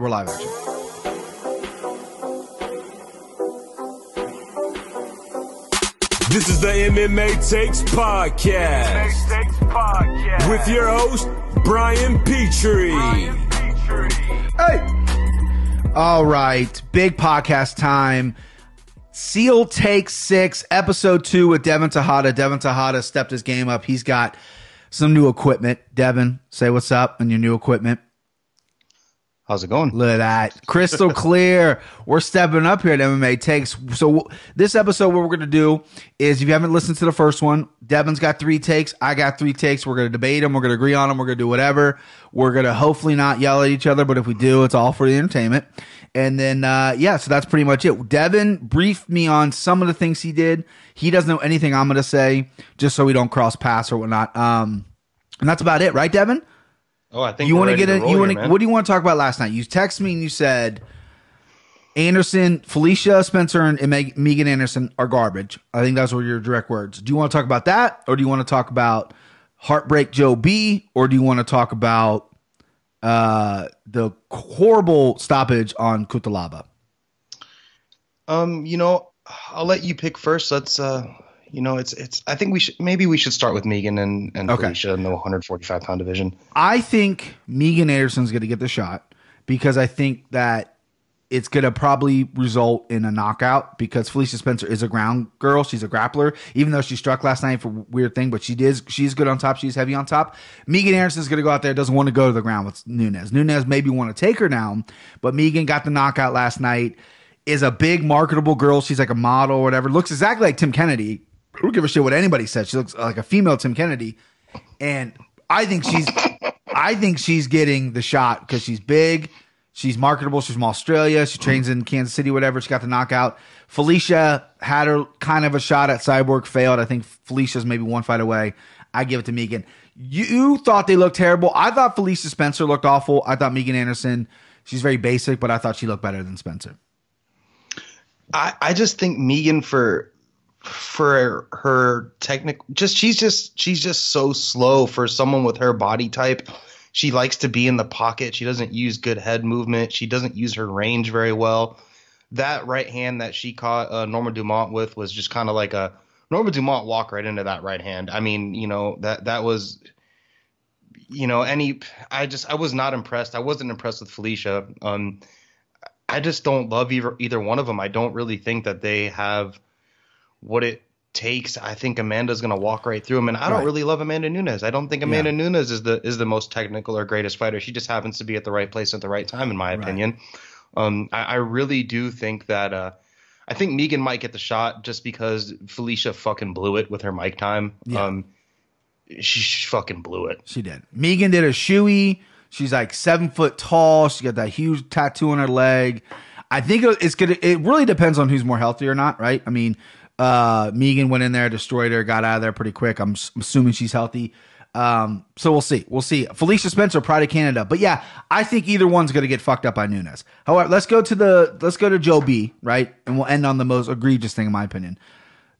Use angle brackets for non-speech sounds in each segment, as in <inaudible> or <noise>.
We're live action. This is the MMA Takes Podcast. Takes Podcast. With your host, Brian Petrie. Hey. All right. Big podcast time. Seal Take Six, episode two with Devin Tejada. Devin Tejada stepped his game up. He's got some new equipment. Devin, say what's up on your new equipment. How's it going? Look at that. Crystal <laughs> clear. We're stepping up here at MMA Takes. So, this episode, what we're going to do is if you haven't listened to the first one, Devin's got three takes. I got three takes. We're going to debate them. We're going to agree on them. We're going to do whatever. We're going to hopefully not yell at each other, but if we do, it's all for the entertainment. And then, uh, yeah, so that's pretty much it. Devin briefed me on some of the things he did. He doesn't know anything I'm going to say, just so we don't cross paths or whatnot. Um, and that's about it, right, Devin? Oh, I think you want to get it. You want to. What do you want to talk about last night? You text me and you said Anderson, Felicia Spencer, and Meg- Megan Anderson are garbage. I think those were your direct words. Do you want to talk about that, or do you want to talk about Heartbreak Joe B, or do you want to talk about uh, the horrible stoppage on Cutelaba? Um, you know, I'll let you pick first. Let's uh you know, it's it's. I think we should maybe we should start with Megan and and Okay. Felicia in the 145 pound division. I think Megan Anderson's going to get the shot because I think that it's going to probably result in a knockout because Felicia Spencer is a ground girl. She's a grappler, even though she struck last night for a weird thing, but she is she's good on top. She's heavy on top. Megan Anderson's going to go out there, doesn't want to go to the ground with Nunes. Nunes maybe want to take her down, but Megan got the knockout last night. Is a big marketable girl. She's like a model or whatever. Looks exactly like Tim Kennedy. I don't give a shit what anybody says. She looks like a female Tim Kennedy and I think she's I think she's getting the shot because she's big, she's marketable, she's from Australia, she trains in Kansas City, whatever. She got the knockout. Felicia had her kind of a shot at Cyborg, failed. I think Felicia's maybe one fight away. I give it to Megan. You thought they looked terrible. I thought Felicia Spencer looked awful. I thought Megan Anderson, she's very basic, but I thought she looked better than Spencer. I I just think Megan for for her technical just she's just she's just so slow for someone with her body type. She likes to be in the pocket. She doesn't use good head movement. She doesn't use her range very well. That right hand that she caught uh, Norma Dumont with was just kind of like a Norma Dumont walk right into that right hand. I mean, you know that that was, you know, any. I just I was not impressed. I wasn't impressed with Felicia. Um, I just don't love either either one of them. I don't really think that they have what it takes. I think Amanda's going to walk right through them, and I don't Right. really love Amanda Nunes. I don't think Amanda Nunes is the is the most technical or greatest fighter. She just happens to be at the right place at the right time, in my opinion. Um, I, I really do think that. Uh, I think Megan might get the shot just because Felicia fucking blew it with her mic time. Yeah. Um, she, she fucking blew it. She did. Megan did a shoey. She's like seven foot tall. She got that huge tattoo on her leg. I think it's gonna. It really depends on who's more healthy or not, right? I mean, uh, Megan went in there, destroyed her, got out of there pretty quick. I'm, I'm assuming she's healthy. Um, so we'll see. We'll see. Felicia Spencer, Pride of Canada. But yeah, I think either one's gonna get fucked up by Nunes. However, let's go to the let's go to Joe B. Right, and we'll end on the most egregious thing in my opinion.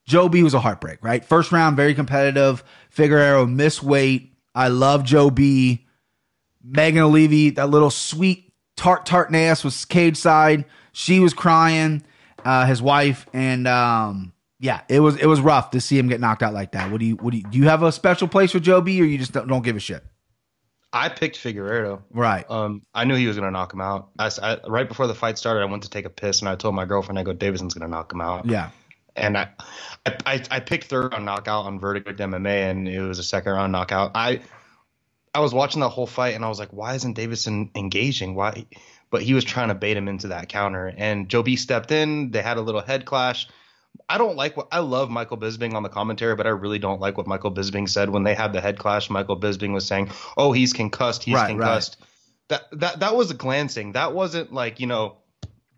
Joe B was a heartbreak, right? First round, very competitive. Figueroa miss weight. I love Joe B. Megan Olivi, that little sweet tart tartness was cage side. She was crying, uh, his wife, and um, yeah, it was it was rough to see him get knocked out like that. What do you what do you do you have a special place for Joe B or you just don't, don't give a shit? I picked Figueredo. Right. Um, I knew he was gonna knock him out. I, I- right before the fight started, I went to take a piss, and I told my girlfriend, "I go, Davidson's gonna knock him out." Yeah. And I, I, I, picked third round knockout on Verdict MMA, and it was a second round knockout. I, I was watching the whole fight, and I was like, "Why isn't Davidson engaging? Why?" But he was trying to bait him into that counter, and Joe B stepped in. They had a little head clash. I don't like what I love Michael Bisping on the commentary, but I really don't like what Michael Bisping said when they had the head clash. Michael Bisping was saying, "Oh, he's concussed. He's Right, right. concussed." That that that was a glancing. That wasn't like you know,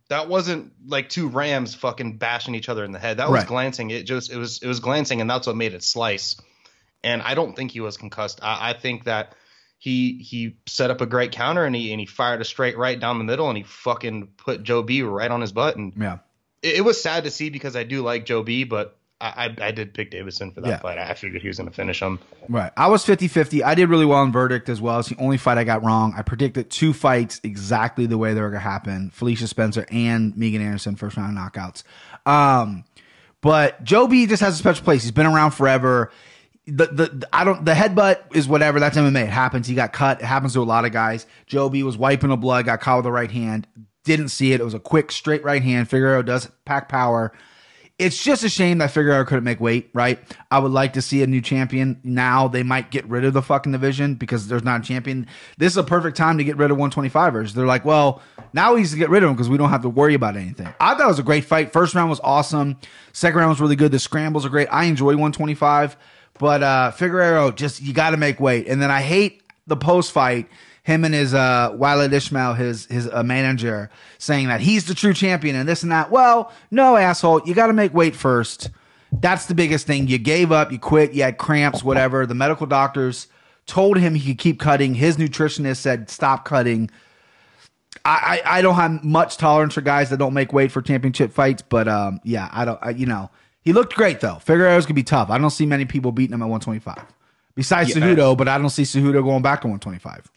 that wasn't like two Rams fucking bashing each other in the head. That was Right. glancing. It just it was it was glancing, and that's what made it slice. And I don't think he was concussed. I, I think that he he set up a great counter and he and he fired a straight right down the middle and he fucking put Joe B right on his butt and Yeah. It, it was sad to see because I do like Joe B, but I, I, I did pick Deiveson for that Yeah. fight. I figured he was going to finish him. Right. I was 50 50. I did really well in verdict as well. It's the only fight I got wrong. I predicted two fights exactly the way they were going to happen Felicia Spencer and Megan Anderson, first round knockouts. Um, but Joe B just has a special place. He's been around forever. The, the, the- I don't the headbutt is whatever that's MMA. It happens. He got cut. It happens to a lot of guys. Joe B was wiping the blood, got caught with the right hand. Didn't see it. It was a quick straight right hand. Figueroa does pack power. It's just a shame that Figueroa couldn't make weight, right? I would like to see a new champion. Now they might get rid of the fucking division because there's not a champion. This is a perfect time to get rid of 125ers. They're like, well, now we need to get rid of them because we don't have to worry about anything. I thought it was a great fight. First round was awesome. Second round was really good. The scrambles are great. I enjoy 125, but uh Figueroa just you got to make weight. And then I hate the post fight him and his uh Wallid Ismail, his his uh, manager, saying that he's the true champion and this and that. Well, no, asshole, you got to make weight first. That's the biggest thing. You gave up, you quit, you had cramps, whatever. The medical doctors told him he could keep cutting. His nutritionist said stop cutting. I, I, I don't have much tolerance for guys that don't make weight for championship fights, but um, yeah, I don't. I, you know, he looked great though. Figueroa's gonna be tough. I don't see many people beating him at 125. Besides Yeah. Cejudo, but I don't see Cejudo going back to 125.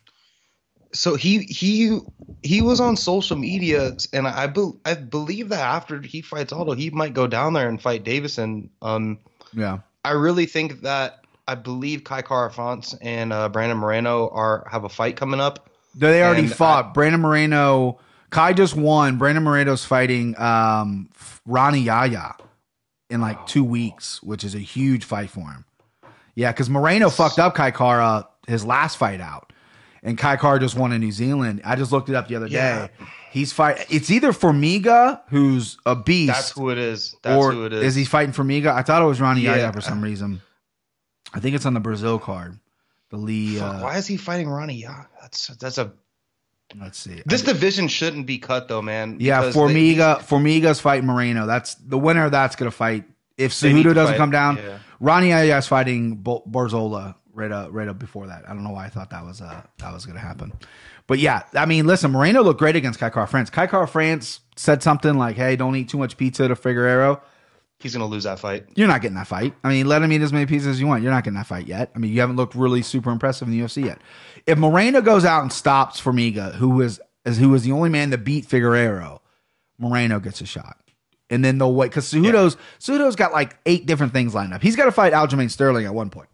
So he he he was on social media, and I bel I believe that after he fights Aldo, he might go down there and fight Deiveson. Um, Yeah. I really think that I believe Kai Kara France and uh, Brandon Moreno are have a fight coming up. They already fought. Brandon Moreno, Kai just won. Brandon Moreno's fighting um, Rani Yahya in like two weeks, which is a huge fight for him. Yeah, because Moreno fucked up Kai Kara his last fight out, and Kai Kara just won in New Zealand. I just looked it up the other Yeah. day. He's fight. It's either Formiga, who's a beast, That's who it is. That's or who it is. Is he fighting Formiga? I thought it was Rani Yahya Yeah. for some reason. I think it's on the Brazil card. The Lee. Fuck, Uh, why is he fighting Rani? Yeah, that's that's a. let's see. This division shouldn't be cut though, man. Yeah, because they- Formiga. Formiga's fighting Moreno. That's the winner. That's gonna fight. If Cejudo doesn't fight, come down, yeah. Rani Yahya's fighting Bo- Barzola right up, right up before that. I don't know why I thought that was uh that was gonna happen, but yeah, I mean, listen, Moreno looked great against Kai Kara France. Kai Kara France said something like, "Hey, don't eat too much pizza to Figueroa." he's gonna lose that fight. You're not getting that fight. I mean, let him eat as many pizzas as you want. You're not getting that fight yet. I mean, you haven't looked really super impressive in the UFC yet. If Moreno goes out and stops Formiga, who was as who was the only man that beat Figueroa, Moreno gets a shot. And then they'll wait because Cejudo's Cejudo's got like eight different things lined up. He's got to fight Aljamain Sterling at one point,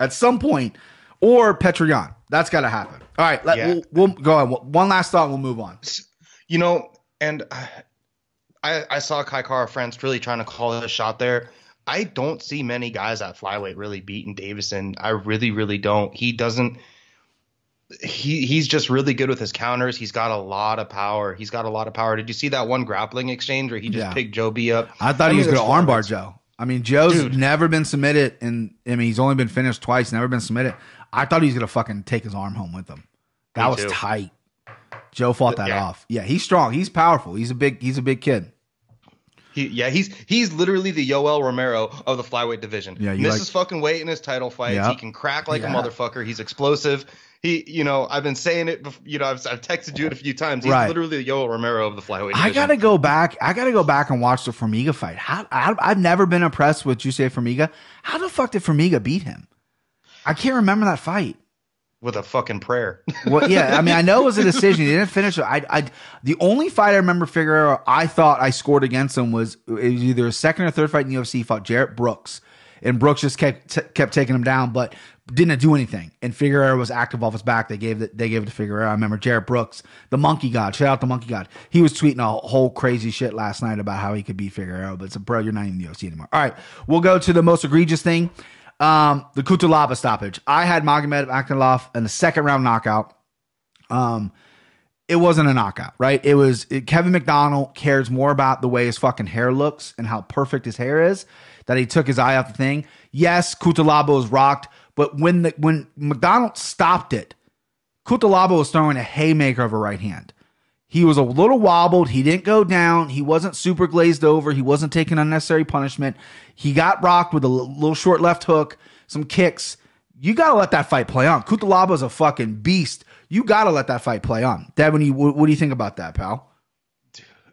at some point, or Petr Yan. That's got to happen. All right, let, Yeah. we'll, we'll go on. One last thought. We'll move on. You know, and I I saw Kai Kara France really trying to call a shot there. I don't see many guys at flyweight really beating Deiveson. I really, really don't. He doesn't. He he's just really good with his counters. He's got a lot of power. He's got a lot of power. Did you see that one grappling exchange where he just Yeah. picked Joe B up? I thought he mean, was going to armbar. Joe. I mean, Joe's Dude. never been submitted, and I mean, he's only been finished twice, never been submitted. I thought he was going to fucking take his arm home with him. That Me was too. tight. Joe fought that Yeah. off. Yeah, he's strong. He's powerful. He's a big. He's a big kid. He, yeah, he's he's literally the Yoel Romero of the flyweight division. Yeah, misses like- fucking weight in his title fights. He can crack like Yeah. a motherfucker. He's explosive. He, you know, I've been saying it. bef- You know, I've, I've texted you it a few times. He's Right. literally the Yoel Romero of the flyweight. Division. I gotta go back. I gotta go back and watch the Formiga fight. How I, I've never been impressed with Jussier Formiga. How the fuck did Formiga beat him? I can't remember that fight. with a fucking prayer. Well, yeah, I mean, I know it was a decision. He didn't finish it. I, I, the only fight I remember Figueroa I thought I scored against him was it was either a second or third fight in the UFC. He fought Jarrett Brooks, and Brooks just kept t- kept taking him down, but didn't do anything. And Figueroa was active off his back. They gave it. They gave it to Figueroa. I remember Jarrett Brooks, the Monkey God. Shout out the Monkey God. He was tweeting a whole crazy shit last night about how he could beat Figueroa, but it's a bro. You're not in the UFC anymore. All right, we'll go to the most egregious thing. Um, the Cutelaba stoppage. I had Magomed Ankalaev in the second round knockout. Um, it wasn't a knockout, right? It was it, Kevin McDonald cares more about the way his fucking hair looks and how perfect his hair is that he took his eye off the thing. Yes, Cutelaba was rocked, but when the when McDonald stopped it, Cutelaba was throwing a haymaker of a right hand. He was a little wobbled. He didn't go down. He wasn't super glazed over. He wasn't taking unnecessary punishment. He got rocked with a little short left hook, some kicks. You got to let that fight play on. Cutelaba's a fucking beast. You got to let that fight play on. Devin, you, what, what do you think about that, pal?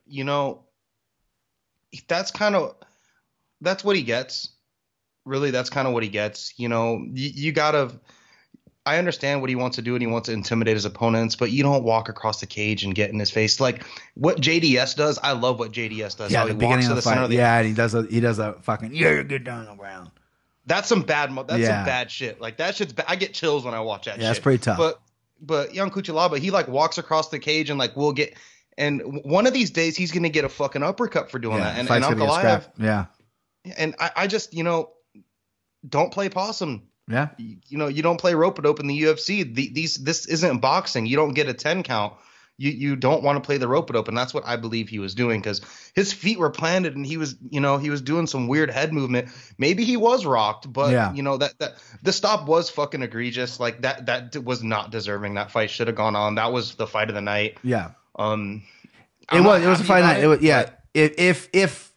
you know, that's kind of that's what he gets. Really, that's kind of what he gets. You know, you, you gotta. I understand what he wants to do and he wants to intimidate his opponents, but you don't walk across the cage and get in his face like what JDS does. I love what JDS does. Yeah, how he walks to the the center fight. of the Yeah, and he does a he does a fucking yeah, you're good down the ground. That's some bad. That's Yeah. some bad shit. Like that shit's. Ba- I get chills when I watch that. Yeah, shit. it's pretty tough. But but young Cutelaba, he like walks across the cage and like we'll get. And one of these days he's gonna get a fucking uppercut for doing yeah, that. And, and fight's gonna get Ankalaev, scrapped. Yeah, and I, I just you know, don't play possum. yeah, You, know, you don't play rope a dope in the UFC. The, these this isn't boxing. You don't get a ten count. You you don't want to play the rope a dope, and that's what I believe he was doing because his feet were planted and he was you know he was doing some weird head movement. Maybe he was rocked, but Yeah. you know that that the stop was fucking egregious. Like that that was not deserving. That fight should have gone on. That was the fight of the night. yeah. Um, It I'm was it was a fight night. It was, yeah. If if if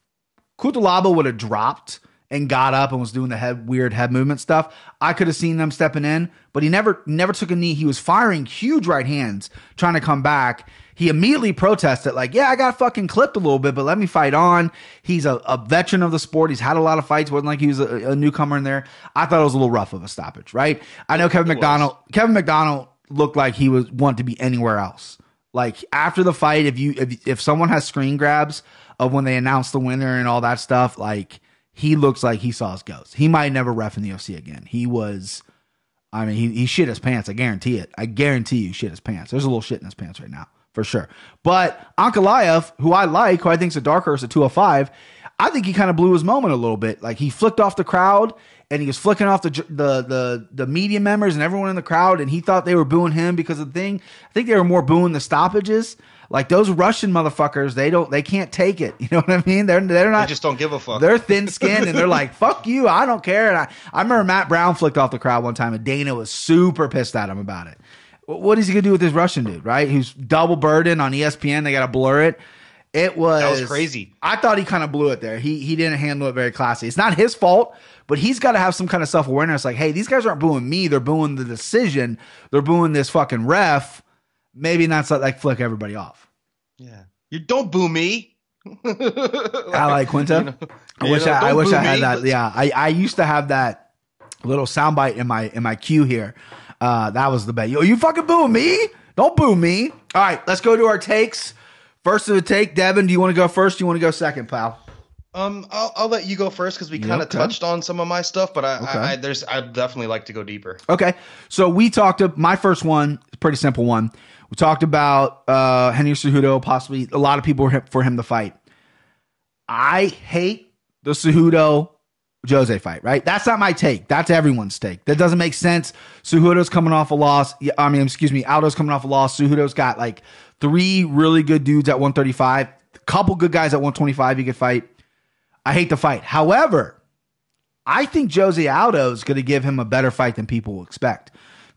Cutelaba would have dropped and got up and was doing the head weird head movement stuff, I could have seen them stepping in. But he never never took a knee. He was firing huge right hands, trying to come back. He immediately protested, like, "Yeah, I got fucking clipped a little bit, but let me fight on." He's a, a veteran of the sport. He's had a lot of fights. wasn't like he was a, a newcomer in there. I thought it was a little rough of a stoppage, right? I know Kevin. McDonald. Kevin McDonald looked like he was want to be anywhere else. Like after the fight, if you if if someone has screen grabs of when they announced the winner and all that stuff, like he looks like he saw his ghost. He might never ref in the UFC again. He was, I mean, he, he shit his pants. I guarantee it. I guarantee you, shit his pants. There's a little shit in his pants right now for sure. But Ankalaev, who I like, who I think's a dark horse at 205, I think he kind of blew his moment a little bit. Like he flicked off the crowd and he was flicking off the the the the media members and everyone in the crowd, and he thought they were booing him because of the thing. I think they were more booing the stoppages. Like those Russian motherfuckers, they don't, they can't take it. <laughs> You know what I mean? They're they're not just don't give a fuck. they're thin skinned and they're like, fuck you, I don't care. And I, I remember Matt Brown flicked off the crowd one time and Dana was super pissed at him about it. What is he gonna do with this Russian dude, right? Who's double burden on ESPN, they gotta blur it. It was That was crazy. I thought he kind of blew it there. He he didn't handle it very classy. It's not his fault, but he's got to have some kind of self awareness. Like, hey, these guys aren't booing me; they're booing the decision. They're booing this fucking ref. Maybe not so, like flick everybody off. yeah, you don't boo me. <laughs> I like Quinta. You know, I wish know, I, I wish I had me, that. but- Yeah, I, I used to have that little soundbite in my in my queue here. Uh, that was the best. Yo, you fucking boo me? Don't boo me. All right, let's go to our takes. First of the take, Devin. Do you want to go first? Do you want to go second, pal? Um, I'll, I'll let you go first because we kind of okay. touched on some of my stuff, but I, Okay. I, I there's I'd definitely like to go deeper. Okay. So we talked to my first one, it's pretty simple one. We talked about uh Henry Cejudo, possibly a lot of people for him to fight. I hate the Cejudo Jose fight, right? That's not my take. That's everyone's take. That doesn't make sense. Cejudo's coming off a loss. I mean, excuse me, Aldo's coming off a loss. Cejudo's got like three really good dudes at 135, a couple good guys at 125 he could fight. I hate the fight. However, I think Jose Aldo is going to give him a better fight than people will expect.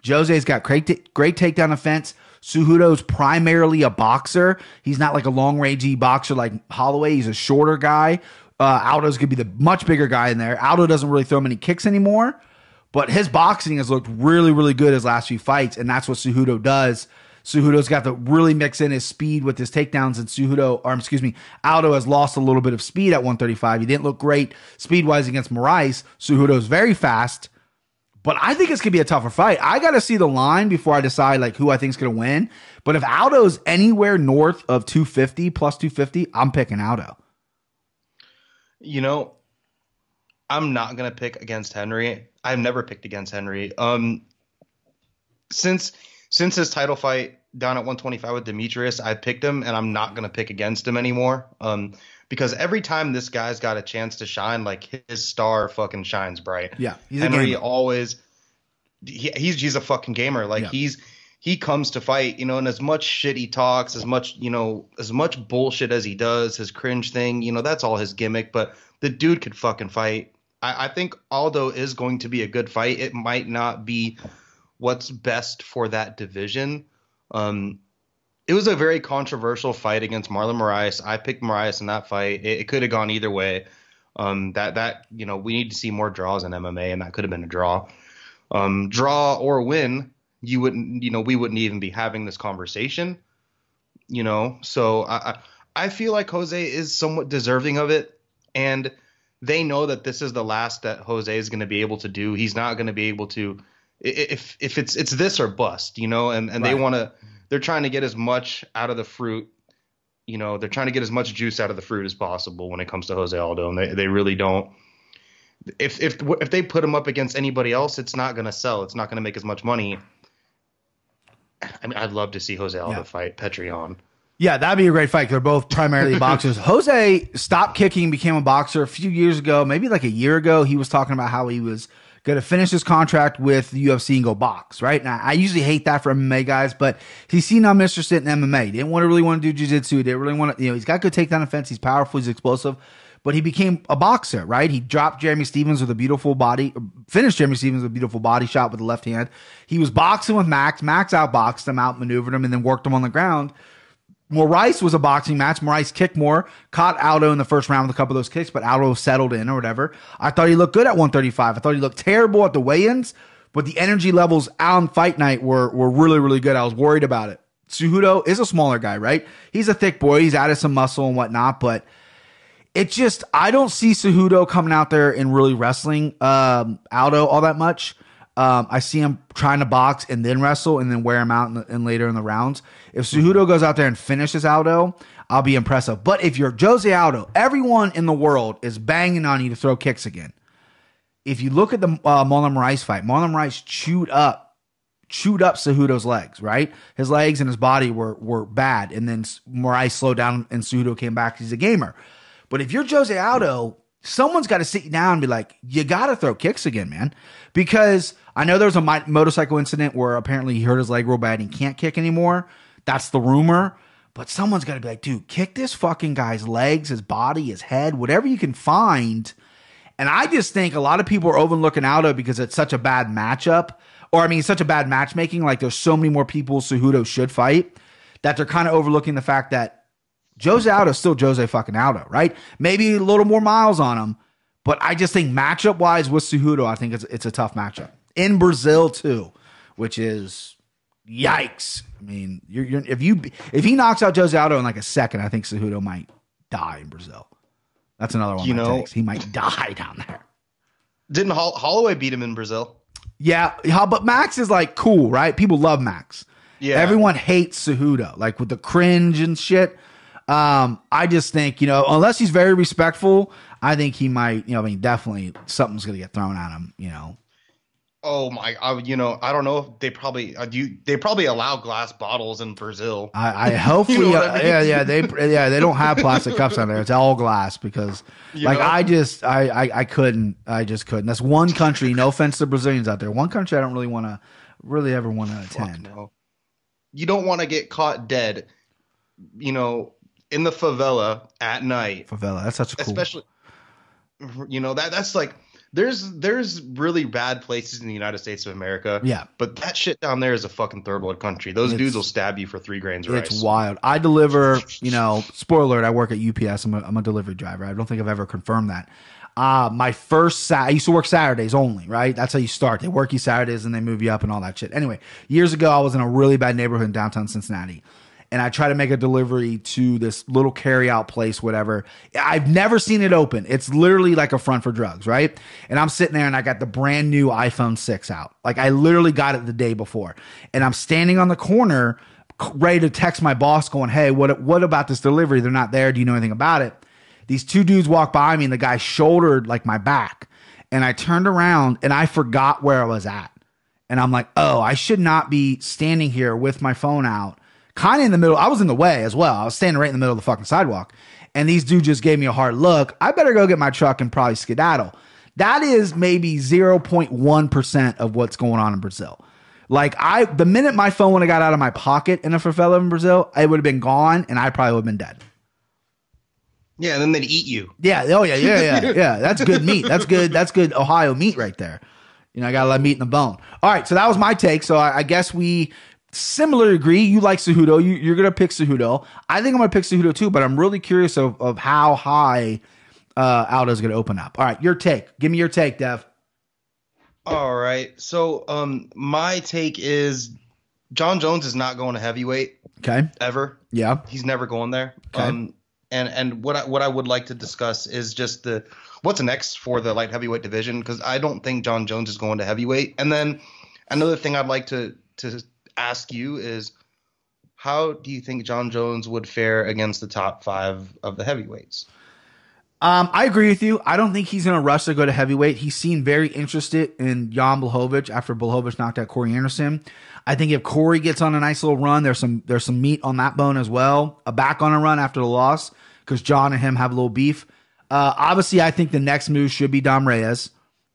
Jose's got great, great takedown offense. Cejudo's primarily a boxer. He's not like a long rangey boxer like Holloway. He's a shorter guy. Uh, Aldo's going to be the much bigger guy in there. Aldo doesn't really throw many kicks anymore, but his boxing has looked really, really good his last few fights, and that's what Cejudo does. Cejudo's got to really mix in his speed with his takedowns, and Cejudo, or excuse me, Aldo has lost a little bit of speed at 135. He didn't look great speed wise against Moraes. Cejudo's very fast, but I think it's gonna be a tougher fight. I got to see the line before I decide like who I think is gonna win. But if Aldo's anywhere north of 250 plus 250, I'm picking Aldo. You know, I'm not gonna pick against Henry. I've never picked against Henry. Um, since since his title fight down at 125 with Demetrious, I picked him, and I'm not gonna pick against him anymore. Um, because every time this guy's got a chance to shine, like his star fucking shines bright. Yeah, he's a Henry always he, he's he's a fucking gamer. Like Yeah. he's he comes to fight, you know, and as much shit he talks, as much you know, as much bullshit as he does, his cringe thing, you know, that's all his gimmick. But the dude could fucking fight. I, I think Aldo is going to be a good fight. It might not be what's best for that division. Um, it was a very controversial fight against Marlon Moraes. I picked Moraes in that fight. It, it could have gone either way. Um, that that you know we need to see more draws in MMA, and that could have been a draw. Um, draw or win, you wouldn't you know we wouldn't even be having this conversation. You know, so I I, feel like Jose is somewhat deserving of it, and they know that this is the last that Jose is going to be able to do. He's not going to be able to if if it's it's this or bust, you know, and and they want to they're trying to get as much out of the fruit, you know, they're trying to get as much juice out of the fruit as possible when it comes to Jose Aldo, and they they really don't. If if if they put him up against anybody else, it's not going to sell. It's not going to make as much money. I mean, I'd love to see Jose Aldo Yeah. fight Petr Yan. Yeah, that'd be a great fight. They're both primarily <laughs> boxers. Jose stopped kicking, became a boxer a few years ago, maybe like a year ago. He was talking about how he was going to finish his contract with the UFC and go box, right? Now, I usually hate that for MMA guys, but he's seen I'm interested in MMA. He didn't want to really want to do jiu-jitsu. He didn't really want to, you know, he's got good takedown offense. He's powerful. He's explosive. But he became a boxer, right? He dropped Jeremy Stephens with a beautiful body, finished Jeremy Stephens with a beautiful body shot with the left hand. He was boxing with Max. Max outboxed him, outmaneuvered him, and then worked him on the ground. Moraes was a boxing match. Moraes kicked more, caught Aldo in the first round with a couple of those kicks, but Aldo settled in or whatever. I thought he looked good at 135. I thought he looked terrible at the weigh-ins, but the energy levels on fight night were were really really good. I was worried about it. Cejudo is a smaller guy, right? He's a thick boy. He's added some muscle and whatnot, but it just I don't see Cejudo coming out there and really wrestling um, Aldo all that much. Um, I see him trying to box and then wrestle and then wear him out in, the, in later in the rounds. If Cejudo goes out there and finishes Aldo, I'll be impressive. But if you're Jose Aldo, everyone in the world is banging on you to throw kicks again. If you look at the uh, Marlon Moraes fight, Marlon Moraes chewed up chewed up Cejudo's legs, right? His legs and his body were were bad, and then Moraes slowed down, and Cejudo came back. He's a gamer, but if you're Jose Aldo, someone's got to sit you down and be like, you got to throw kicks again, man, because I know there was a mi- motorcycle incident where apparently he hurt his leg real bad and he can't kick anymore. That's the rumor. But someone's got to be like, dude, kick this fucking guy's legs, his body, his head, whatever you can find. And I just think a lot of people are overlooking Aldo because it's such a bad matchup, or I mean, such a bad matchmaking. Like there's so many more people Cejudo should fight that they're kind of overlooking the fact that Jose Aldo is still Jose fucking Aldo, right? Maybe a little more miles on him, but I just think matchup wise with Cejudo, I think it's it's a tough matchup in Brazil too, which is yikes. I mean, you're, you're if you if he knocks out Jose Aldo in like a second, I think Cejudo might die in Brazil. That's another one. You know- takes. he might die down there. Didn't Holl- Holloway beat him in Brazil? Yeah, but Max is like cool, right? People love Max. Yeah. Everyone hates Cejudo, like with the cringe and shit. Um, I just think, you know, unless he's very respectful, I think he might, you know, I mean, definitely something's gonna get thrown at him, you know. Oh my! I, you know, I don't know if they probably uh, you. They probably allow glass bottles in Brazil. I, I <laughs> hopefully, You know uh, I mean? yeah, yeah, they, yeah, they don't have plastic cups on there. It's all glass because, <laughs> You like, know? I just, I, I, I couldn't, I just couldn't. That's one country. No offense to Brazilians out there. One country I don't really want to, really ever want to attend. No. You don't want to get caught dead, you know, in the favela at night, Favela. That's such a cool. especially. You know that that's like there's there's really bad places in the United States of America. Yeah. but that shit down there is a fucking third world country. Those It's- dudes will stab you for three grains of rice. It's wild. I deliver, you know, spoiler alert, I work at UPS. I'm a, I'm a delivery driver. I don't think I've ever confirmed that. Uh, my first, Sa- I used to work Saturdays only, right? That's how you start. They work you Saturdays and they move you up and all that shit. Anyway, years ago, I was in a really bad neighborhood in downtown Cincinnati. And I try to make a delivery to this little carry out place, whatever. I've never seen it open. It's literally like a front for drugs, right? And I'm sitting there and I got the brand new iPhone 6 out. Like I literally got it the day before. And I'm standing on the corner ready to text my boss going, Hey, what, what about this delivery? They're not there. Do you know anything about it? These two dudes walk by me and the guy shouldered like my back. And I turned around and I forgot where I was at. And I'm like, oh, I should not be standing here with my phone out, kind of in the middle. I was in the way as well. I was standing right in the middle of the fucking sidewalk. And these dudes just gave me a hard look. I better go get my truck and probably skedaddle. That is maybe 0.1% of what's going on in Brazil. Like I, the minute my phone would have got out of my pocket in a favela in Brazil, it would have been gone and I probably would have been dead. yeah, and then they'd eat you. Yeah. Oh yeah. Yeah. Yeah. <laughs> Yeah. That's good meat. That's good. That's good Ohio meat right there. You know, I got a lot of meat in the bone. All right. So that was my take. So I, I guess we similarly degree, You like Cejudo. You, you're going to pick Cejudo. I think I'm going to pick Cejudo too, but I'm really curious of, of how high uh, Aldo's going to open up. All right. Your take. Give me your take, Dev. All right. So, um, my take is Jon Jones is not going to heavyweight Okay. ever. Yeah. He's never going there. Okay. Um, and and what I, what I would like to discuss is just the what's next for the light heavyweight division because I don't think Jon Jones is going to heavyweight. And then another thing I'd like to to ask you is how do you think Jon Jones would fare against the top five of the heavyweights? Um, I agree with you. I don't think he's in a rush to go to heavyweight. He seemed very interested in Jan Blachowicz after Blachowicz knocked out Corey Anderson. I think if Corey gets on a nice little run, there's some there's some meat on that bone as well. A back on a run after the loss because Jon and him have a little beef. Uh, obviously, I think the next move should be Dom Reyes.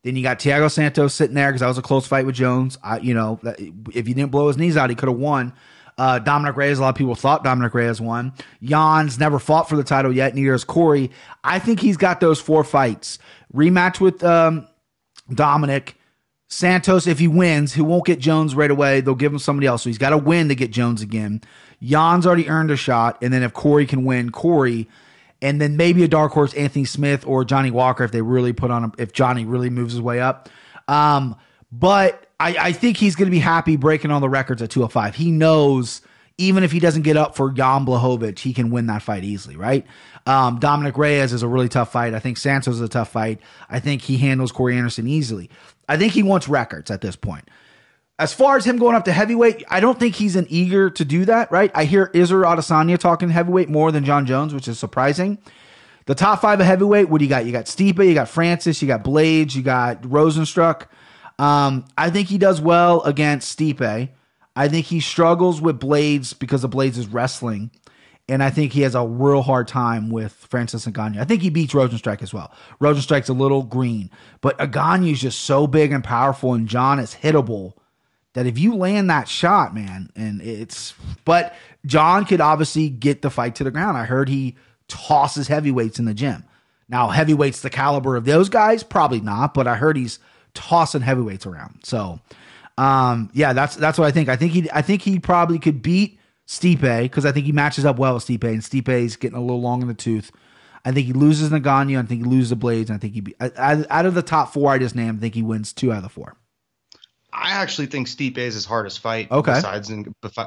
Then you got Thiago Santos sitting there because that was a close fight with Jones. I, you know, if he didn't blow his knees out, he could have won. Uh, Dominic Reyes, a lot of people thought Dominic Reyes won. Jan's never fought for the title yet, neither has Corey. I think he's got those four fights. Rematch with um, Dominic. Santos, if he wins, he won't get Jones right away. They'll give him somebody else. So he's got to win to get Jones again. Jan's already earned a shot. And then if Corey can win, Corey. And then maybe a dark horse, Anthony Smith or Johnny Walker, if they really put on him, if Johnny really moves his way up. Um, but I, I think he's going to be happy breaking all the records at 205. He knows even if he doesn't get up for Jan Blachowicz, he can win that fight easily, right? Um, Dominic Reyes is a really tough fight. I think Santos is a tough fight. I think he handles Corey Anderson easily. I think he wants records at this point. As far as him going up to heavyweight, I don't think he's an eager to do that, right? I hear Israel Adesanya talking heavyweight more than Jon Jones, which is surprising. The top five of heavyweight, what do you got? You got Stipe, you got Francis, you got Blaydes, you got Rozenstruik. Um, I think he does well against Stipe. I think he struggles with Blaydes because of Blaydes' wrestling. And I think he has a real hard time with Francis Ngannou. I think he beats Rozenstruik as well. Rozenstruik's a little green, but Ngannou is just so big and powerful, and Jon is hittable that if you land that shot, man, and it's but Jon could obviously get the fight to the ground. I heard he tosses heavyweights in the gym. Now, heavyweights the caliber of those guys, probably not, but I heard he's tossing heavyweights around. So, um, yeah, that's that's what I think. I think he I think he probably could beat Stipe because I think he matches up well with Stipe, and Stipe's getting a little long in the tooth. I think he loses Ngannou. I think he loses the Blaydes. And I think he be, out of the top four I just named. I think he wins two out of the four. I actually think Stipe is his hardest fight. Okay. Besides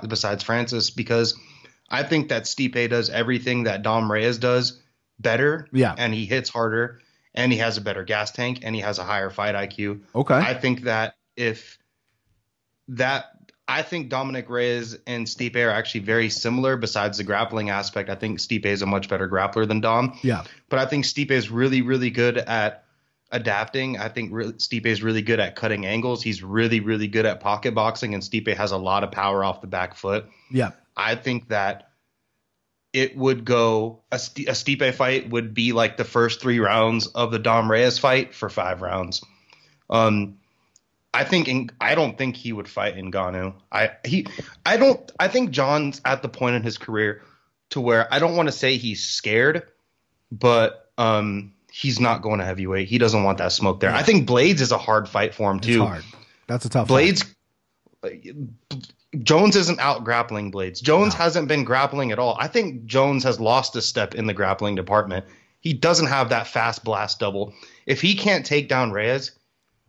besides Francis, because I think that Stipe does everything that Dom Reyes does better. Yeah. And he hits harder, and he has a better gas tank, and he has a higher fight IQ. Okay. I think that if that I think Dominic Reyes and Stipe are actually very similar. Besides the grappling aspect, I think Stipe is a much better grappler than Dom. Yeah. But I think Stipe is really, really good at adapting. I think re- Stipe is really good at cutting angles. He's really, really good at pocket boxing, and Stipe has a lot of power off the back foot. Yeah. I think that it would go a, St- a Stipe fight would be like the first three rounds of the Dom Reyes fight for five rounds. Um, I think in, I don't think he would fight in Ngannou. I he I don't I think Jon's at the point in his career to where I don't want to say he's scared, but um he's not going to heavyweight. He doesn't want that smoke there. I think Blaydes is a hard fight for him It's too. hard. That's a tough fight. Jones isn't out grappling Blaydes. Jones hasn't been grappling at all. I think Jones has lost a step in the grappling department. He doesn't have that fast blast double. If he can't take down Reyes,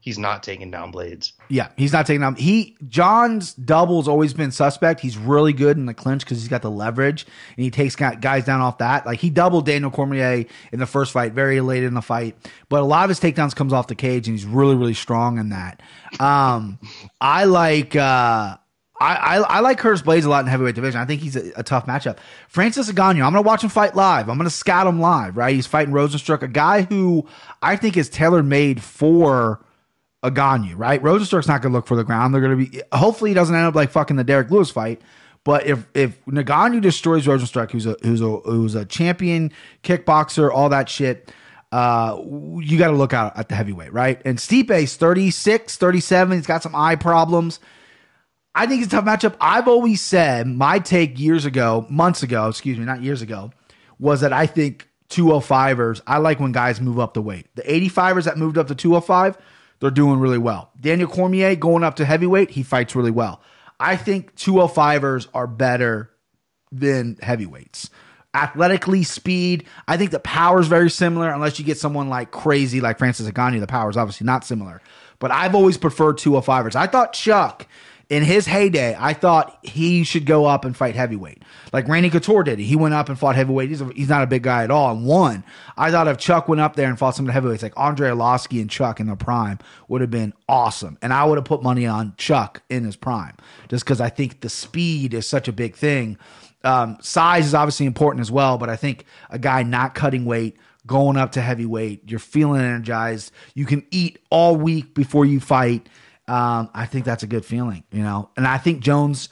he's not taking down Blaydes. Yeah, he's not taking down. He Jon's double's always been suspect. He's really good in the clinch because he's got the leverage and he takes guys down off that. Like he doubled Daniel Cormier in the first fight, very late in the fight. But a lot of his takedowns comes off the cage and he's really really strong in that. Um, I like. uh I, I, I like Curtis Blaydes a lot in heavyweight division. I think he's a, a tough matchup. Francis Ngannou, I'm going to watch him fight live. I'm going to scout him live, right? He's fighting Rozenstruik, a guy who I think is tailor made for a Ngannou, right? Rozenstruik's not going to look for the ground. They're going to be. Hopefully, he doesn't end up like fucking the Derrick Lewis fight. But if if Ngannou destroys Rozenstruik, who's a who's a who's a champion kickboxer, all that shit, uh, you got to look out at the heavyweight, right? And Stipe's 36, 37. He's got some eye problems. I think it's a tough matchup. I've always said my take years ago, months ago, excuse me, not years ago, was that I think 205ers, I like when guys move up the weight. The 85ers that moved up to 205, they're doing really well. Daniel Cormier going up to heavyweight, he fights really well. I think 205ers are better than heavyweights. Athletically, speed. I think the power is very similar, unless you get someone like crazy like Francis Ngannou. The power is obviously not similar. But I've always preferred 205ers. I thought Chuck in his heyday, I thought he should go up and fight heavyweight. Like Randy Couture did. He went up and fought heavyweight. He's, a, he's not a big guy at all and won. I thought if Chuck went up there and fought some of the heavyweights like Andrei Arlovski and Chuck in their prime would have been awesome. And I would have put money on Chuck in his prime just because I think the speed is such a big thing. Um, size is obviously important as well, but I think a guy not cutting weight, going up to heavyweight, you're feeling energized. You can eat all week before you fight. Um, I think that's a good feeling, you know. And I think Jones,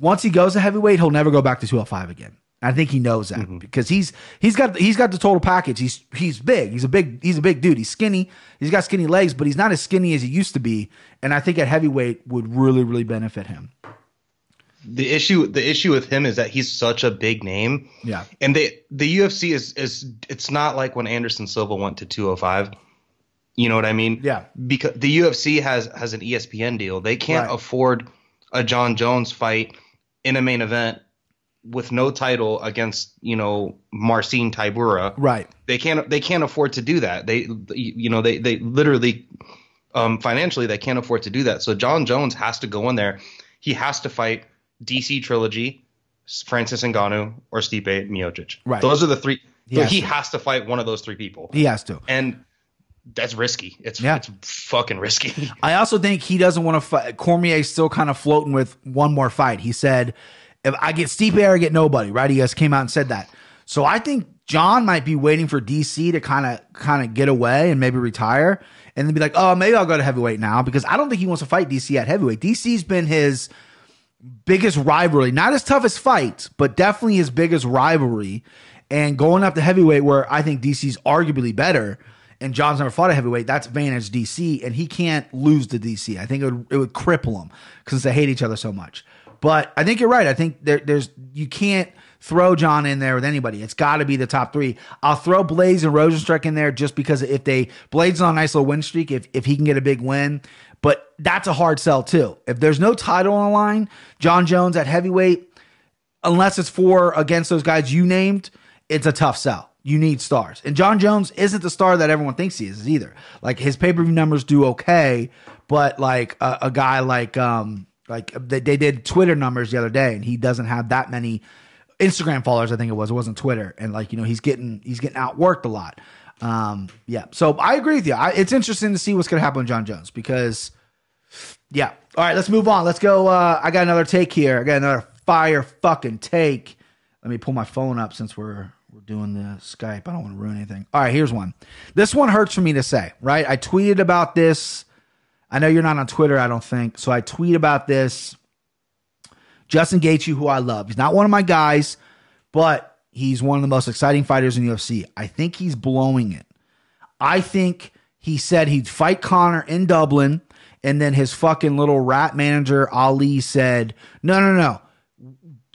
once he goes to heavyweight, he'll never go back to 205 again. I think he knows that because he's he's got he's got the total package. He's he's big. He's a big he's a big dude. He's skinny. He's got skinny legs, but he's not as skinny as he used to be. And I think at heavyweight would really really benefit him. the issue the issue with him is that he's such a big name. Yeah. And they the UFC is is it's not like when Anderson Silva went to 205. You know what I mean? Yeah. Because the UFC has has an ESPN deal. They can't Right. afford a Jon Jones fight in a main event with no title against, you know, Marcin Tybura. Right. They can't they can't afford to do that. They you know, they they literally um financially they can't afford to do that. So Jon Jones has to go in there. He has to fight DC Trilogy, Francis Ngannou, or Stipe Miocic. Right. Those are the three. He He, has he to. has to fight one of those three people, He has to. and that's risky. It's Yeah. it's fucking risky. <laughs> I also think he doesn't want to fight. Cormier's still kind of floating with one more fight. He said, if I get Stipe I get nobody, right? He just came out and said that. So I think Jon might be waiting for DC to kind of kind of get away and maybe retire and then be like, oh, maybe I'll go to heavyweight now because I don't think he wants to fight DC at heavyweight. DC's been his biggest rivalry, not his toughest fight, but definitely his biggest rivalry. And going up to heavyweight, where I think DC's arguably better, and Jon's never fought a heavyweight, that's advantage DC, and he can't lose to DC. I think it would, it would cripple him because they hate each other so much. But I think you're right. I think there, there's you can't throw Jon in there with anybody. It's got to be the top three. I'll throw Blaydes and Rozenstruik in there just because if they Blaydes on a nice little win streak, if if he can get a big win, but that's a hard sell too. If there's no title on the line, Jon Jones at heavyweight, unless it's for against those guys you named, it's a tough sell. You need stars. And Jon Jones isn't the star that everyone thinks he is either. Like his pay-per-view numbers do okay, but like a, a guy like um like they, they did Twitter numbers the other day and he doesn't have that many Instagram followers, I think it was. It wasn't Twitter. And like, you know, he's getting he's getting outworked a lot. Um, yeah. So I agree with you. I, it's interesting to see what's gonna happen with Jon Jones because yeah. All right, let's move on. Let's go. Uh, I got another take here. I got another fire fucking take. Let me pull my phone up since we're we're doing the Skype. I don't want to ruin anything. All right, here's one. This one hurts for me to say, right? I tweeted about this. I know you're not on Twitter, I don't think. So I tweet about this. Justin Gaethje, who I love. He's not one of my guys, but he's one of the most exciting fighters in UFC. I think he's blowing it. I think he said he'd fight Conor in Dublin, and then his fucking little rat manager Ali said, "No, no, no.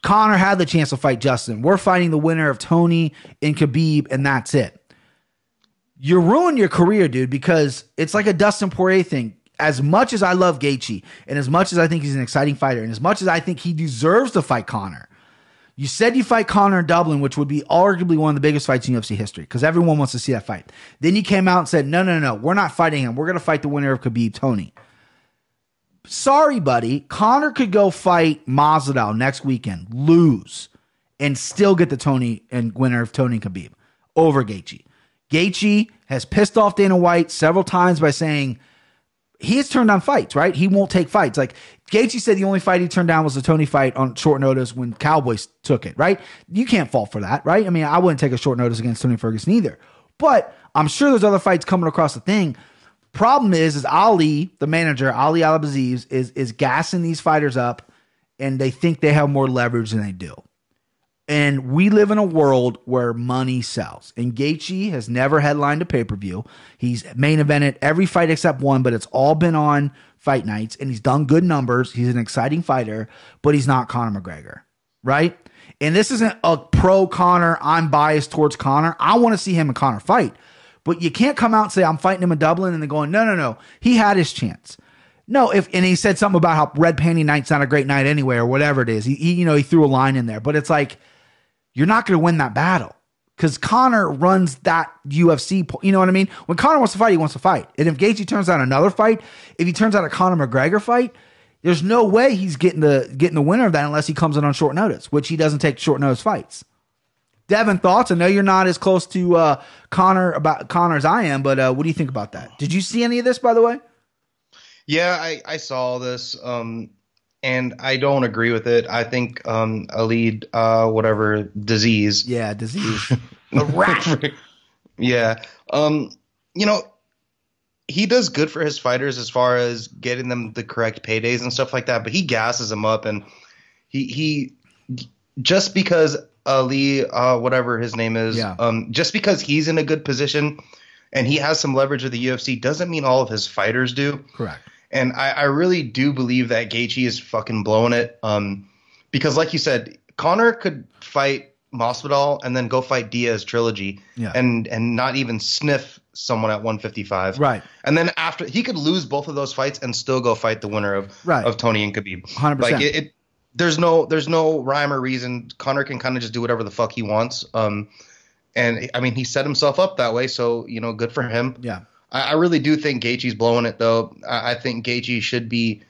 Conor had the chance to fight Justin. We're fighting the winner of Tony and Khabib, and that's it." You ruin your career, dude, because it's like a Dustin Poirier thing. As much as I love Gaethje, and as much as I think he's an exciting fighter, and as much as I think he deserves to fight Conor, you said you fight Conor in Dublin, which would be arguably one of the biggest fights in UFC history because everyone wants to see that fight. Then you came out and said, no, no, no, we're not fighting him. We're going to fight the winner of Khabib Tony. Sorry, buddy. Conor could go fight Masvidal next weekend, lose, and still get the Tony and winner of Tony Khabib over Gaethje. Gaethje has pissed off Dana White several times by saying, he has turned down fights, right? He won't take fights. Like Gaethje said, the only fight he turned down was the Tony fight on short notice when Cowboys took it, right? You can't fault for that, right? I mean, I wouldn't take a short notice against Tony Ferguson either. But I'm sure there's other fights coming across the thing. Problem is, is Ali, the manager, Ali Abdelaziz, is is gassing these fighters up, and they think they have more leverage than they do. And we live in a world where money sells. And Gaethje has never headlined a pay per view. He's main evented every fight except one, but it's all been on fight nights. And he's done good numbers. He's an exciting fighter, but he's not Conor McGregor, right? And this isn't a pro Conor. I'm biased towards Conor. I want to see him and Conor fight, but you can't come out and say I'm fighting him in Dublin and then going, no, no, no. He had his chance. No, if and he said something about how red panty night's not a great night anyway, or whatever it is. He, he you know, he threw a line in there, but it's like you're not going to win that battle because Conor runs that UFC. You know what I mean? When Conor wants to fight, he wants to fight. And if Gaethje turns out another fight, if he turns out a Conor McGregor fight, There's no way he's getting the getting the winner of that unless he comes in on short notice, which he doesn't take short notice fights. Devin, thoughts? I know you're not as close to uh, Conor about Conor as I am, but uh, what do you think about that? Did you see any of this, by the way? Yeah, I, I saw this, um, and I don't agree with it. I think um, a lead, uh, whatever disease. Yeah, disease. <laughs> the rat. <laughs> yeah, um, you know, he does good for his fighters as far as getting them the correct paydays and stuff like that. But he gasses them up, and he he just because Ali, uh, whatever his name is, Yeah. um, just because he's in a good position and he has some leverage with the UFC doesn't mean all of his fighters do. Correct. And I, I really do believe that Gaethje is fucking blowing it. Um, because like you said, Conor could fight Masvidal and then go fight Diaz trilogy, Yeah. and and not even sniff someone at 155. Right. And then after he could lose both of those fights and still go fight the winner of Right. of Tony and Khabib. 100%. Like it, it there's no there's no rhyme or reason. Conor can kind of just do whatever the fuck he wants. Um, and I mean he set himself up that way, so you know, good for him. Yeah. I, I really do think Gaethje's blowing it though. I, I think Gaethje should be.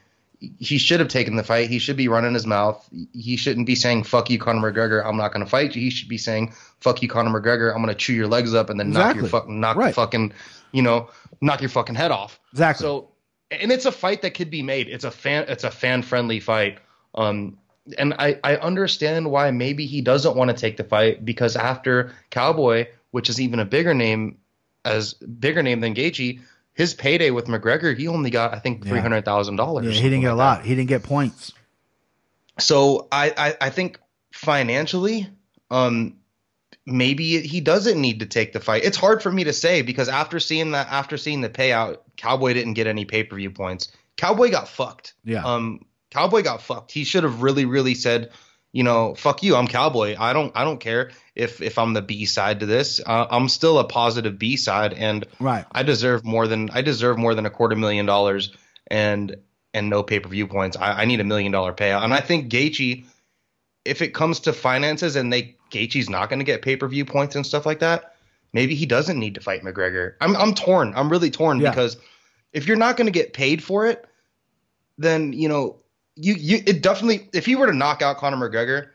He should have taken the fight. He should be running his mouth. He shouldn't be saying "fuck you, Conor McGregor." I'm not going to fight you. He should be saying "fuck you, Conor McGregor." I'm going to chew your legs up and then knock your fucking knock Right. your fucking you know knock your fucking head off. Exactly. So, and it's a fight that could be made. It's a fan. It's a fan friendly fight. Um, and I I understand why maybe he doesn't want to take the fight because after Cowboy, which is even a bigger name, as bigger name than Gaethje, his payday with McGregor, he only got I think Yeah. three hundred thousand dollars. Yeah, he didn't get a lot. He didn't get points. So I, I, I think financially, um, maybe he doesn't need to take the fight. It's hard for me to say because after seeing that, after seeing the payout, Cowboy didn't get any pay per view points. Cowboy got fucked. Yeah. Um, Cowboy got fucked. He should have really, really said, you know, fuck you. I'm Cowboy. I don't, I don't care if if I'm the B side to this. Uh, I'm still a positive B side, and Right. I deserve more than I deserve more than a quarter million dollars and and no pay per view points. I, I need a million dollar payout, and I think Gaethje, if it comes to finances and they Gaethje's not going to get pay per view points and stuff like that, maybe he doesn't need to fight McGregor. I'm I'm torn. I'm really torn Yeah. because if you're not going to get paid for it, then you know you you it definitely if he were to knock out Conor McGregor,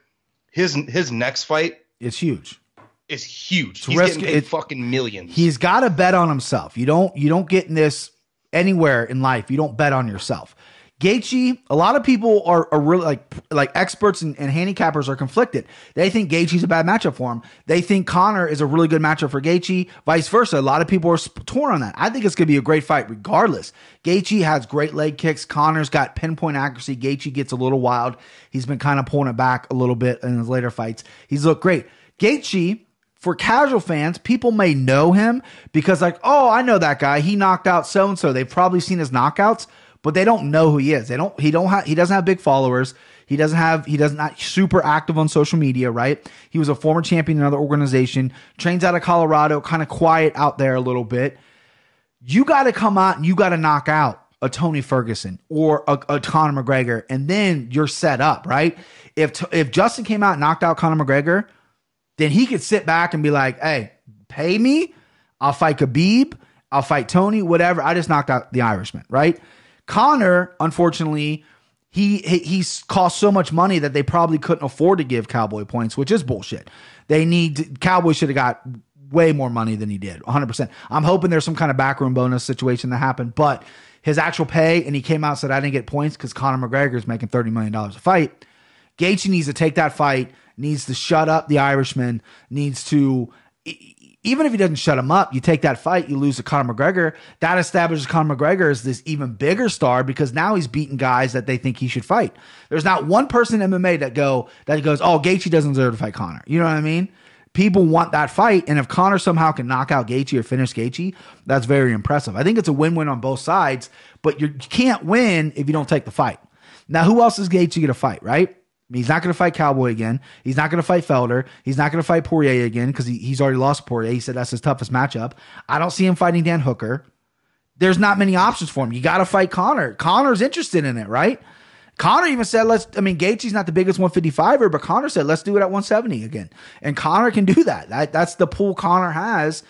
his his next fight It's huge. is huge. It's He's risk- getting it- fucking millions. He's got to bet on himself. You don't you don't get in this anywhere in life. You don't bet on yourself. Gaethje, a lot of people are, are really like like experts and, and handicappers are conflicted. They think Gaethje's a bad matchup for him. They think Conor is a really good matchup for Gaethje. Vice versa. A lot of people are torn on that. I think it's going to be a great fight regardless. Gaethje has great leg kicks. Conor's got pinpoint accuracy. Gaethje gets a little wild. He's been kind of pulling it back a little bit in his later fights. He's looked great. Gaethje for casual fans, people may know him because, like, oh, I know that guy. He knocked out so and so. They've probably seen his knockouts, but they don't know who he is. They don't. He don't have. He doesn't have big followers. He doesn't have. He doesn't super active on social media. Right. He was a former champion in another organization. Trains out of Colorado. Kind of quiet out there a little bit. You got to come out and you got to knock out a Tony Ferguson or a, a Conor McGregor, and then you're set up, right? If if Justin came out and knocked out Conor McGregor, then he could sit back and be like, hey, pay me. I'll fight Khabib. I'll fight Tony, whatever. I just knocked out the Irishman, right? Conor, unfortunately, he, he he's cost so much money that they probably couldn't afford to give Cowboy points, which is bullshit. They need Cowboy should have got way more money than he did, 100%. I'm hoping there's some kind of backroom bonus situation that happened, but his actual pay, and he came out and said, I didn't get points because Conor McGregor is making $30 million a fight. Gaethje needs to take that fight, needs to shut up the Irishman, needs to even if he doesn't shut him up, you take that fight, you lose to Conor McGregor. That establishes Conor McGregor as this even bigger star because now he's beating guys that they think he should fight. There's not one person in MMA that go that goes, oh, Gaethje doesn't deserve to fight Conor. You know what I mean? People want that fight, and if Conor somehow can knock out Gaethje or finish Gaethje, that's very impressive. I think it's a win-win on both sides, but you're, can't win if you don't take the fight. Now, who else is Gaethje going to fight? Right? He's not going to fight Cowboy again. He's not going to fight Felder. He's not going to fight Poirier again because he, he's already lost Poirier. He said that's his toughest matchup. I don't see him fighting Dan Hooker. There's not many options for him. You got to fight Conor. Conor's interested in it, right? Conor even said, let's, I mean, Gaethje's not the biggest 155er, but Conor said, let's do it at 170 again. And Conor can do that. that that's the pool Conor has.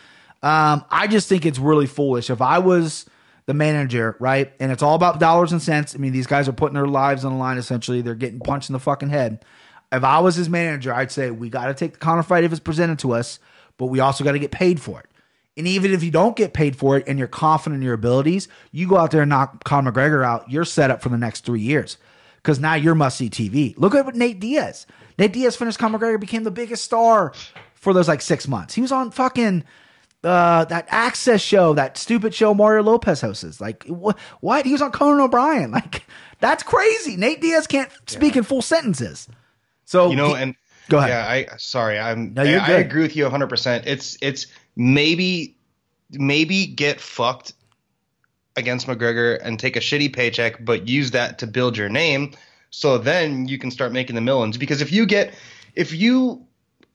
Um, I just think it's really foolish. If I was the manager, right? And it's all about dollars and cents. I mean, these guys are putting their lives on the line essentially. They're getting punched in the fucking head. If I was his manager, I'd say we got to take the Conor fight if it's presented to us, but we also got to get paid for it. And even if you don't get paid for it and you're confident in your abilities, you go out there and knock Conor McGregor out, you're set up for the next three years. Because now you're must see TV. Look at Nate Diaz. Nate Diaz finished Conor McGregor, became the biggest star for those like six months. He was on fucking uh, that access show, that stupid show Mario Lopez hosts. Like wh- what? He was on Conan O'Brien. <laughs> Like that's crazy. Nate Diaz can't speak in full sentences. So you know, he- and Go ahead. Yeah, I sorry, I'm. No, you're I, I agree with you 100. percent It's it's maybe maybe get fucked against McGregor and take a shitty paycheck, but use that to build your name. So then you can start making the millions. Because if you get, if you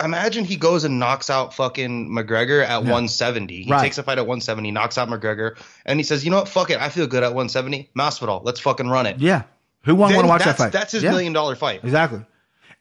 imagine he goes and knocks out fucking McGregor at 170, he Right. takes a fight at 170, knocks out McGregor, and he says, you know what, fuck it, I feel good at 170. Masvidal, let's fucking run it. yeah, who wouldn't want to watch that fight? That's his Yeah. million dollar fight. Exactly.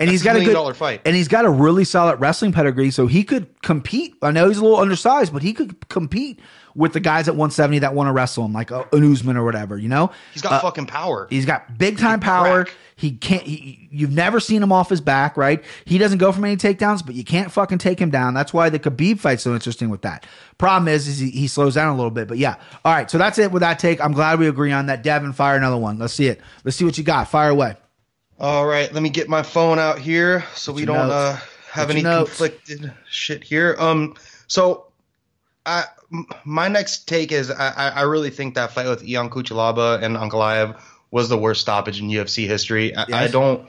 And he's got a million good dollar fight. and he's got a really solid wrestling pedigree, so he could compete. I know he's a little undersized, but he could compete with the guys at 170 that want to wrestle him, like a, an Usman or whatever. You know, He's got Uh, fucking power. He's got big time power. crack. He can't. He, you've never seen him off his back, right? He doesn't go for many takedowns, but you can't fucking take him down. That's why the Khabib fight's so interesting with that. Problem is, is he, he slows down a little bit. But yeah, all right. So that's it with that take. I'm glad we agree on that. Devin, fire another one. Let's see it. Let's see what you got. Fire away. All right, let me get my phone out here so we don't uh, have any conflicted shit here. Um, so I m- my next take is I, I really think that fight with Ion Cutelaba and Ankalaev was the worst stoppage in UFC history. I, I don't.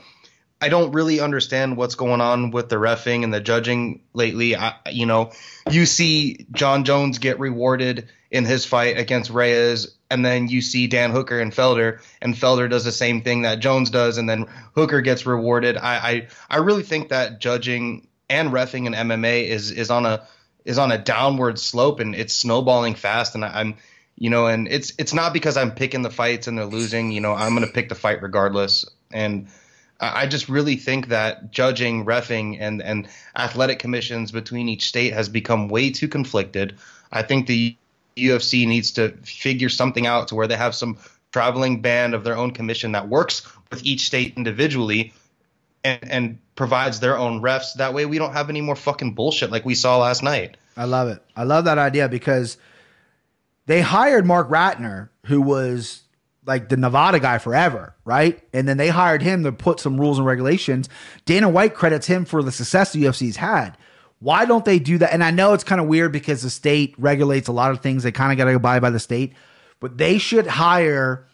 I don't really understand what's going on with the refing and the judging lately. I, you know, you see Jon Jones get rewarded in his fight against Reyes, and then you see Dan Hooker and Felder, and Felder does the same thing that Jones does, and then Hooker gets rewarded. I, I, I really think that judging and refing in MMA is is on a is on a downward slope, and it's snowballing fast. And I, I'm, you know, and it's it's not because I'm picking the fights and they're losing. You know, I'm going to pick the fight regardless, and. I just really think that judging, refing, and and athletic commissions between each state has become way too conflicted. I think the UFC needs to figure something out to where they have some traveling band of their own commission that works with each state individually and, and provides their own refs. That way, we don't have any more fucking bullshit like we saw last night. I love it. I love that idea because they hired Marc Ratner, who was like the Nevada guy forever, right? And then they hired him to put some rules and regulations. Dana White credits him for the success the UFC's had. Why don't they do that? And I know it's kind of weird because the state regulates a lot of things. They kind of got to abide by the state, but they should hire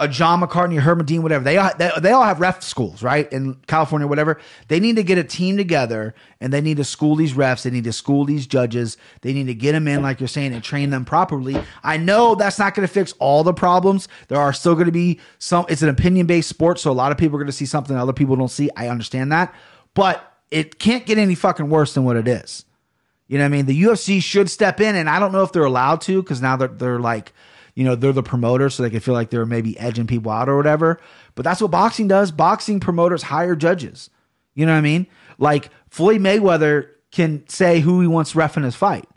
a John McCarthy, Herb Dean, whatever. They, all- they they all have ref schools, right? In California, whatever. They need to get a team together and they need to school these refs. They need to school these judges. They need to get them in, like you're saying, and train them properly. I know that's not going to fix all the problems. There are still going to be some. It's an opinion based sport, so a lot of people are going to see something other people don't see. I understand that, but it can't get any fucking worse than what it is. You know what I mean? The UFC should step in, and I don't know if they're allowed to because now they're they're like, you know, they're the promoter, so they can feel like they're maybe edging people out or whatever. But that's what boxing does. Boxing promoters hire judges. You know what I mean? Like Floyd Mayweather can say who he wants ref in his fight.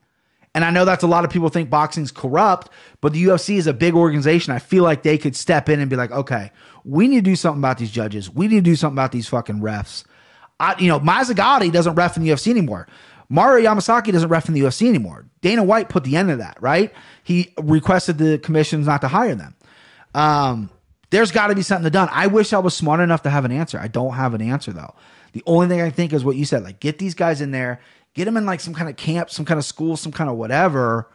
And I know that's a lot of people think boxing's corrupt, but the UFC is a big organization. I feel like they could step in and be like, okay, we need to do something about these judges. We need to do something about these fucking refs. I, you know, Mazzagatti doesn't ref in the UFC anymore. Mario Yamasaki doesn't ref in the UFC anymore. Dana White put the end of that, right? He requested the commissions not to hire them. Um, there's got to be something done. I wish I was smart enough to have an answer. I don't have an answer though. The only thing I think is what you said, like get these guys in there, get them in like some kind of camp, some kind of school, some kind of whatever.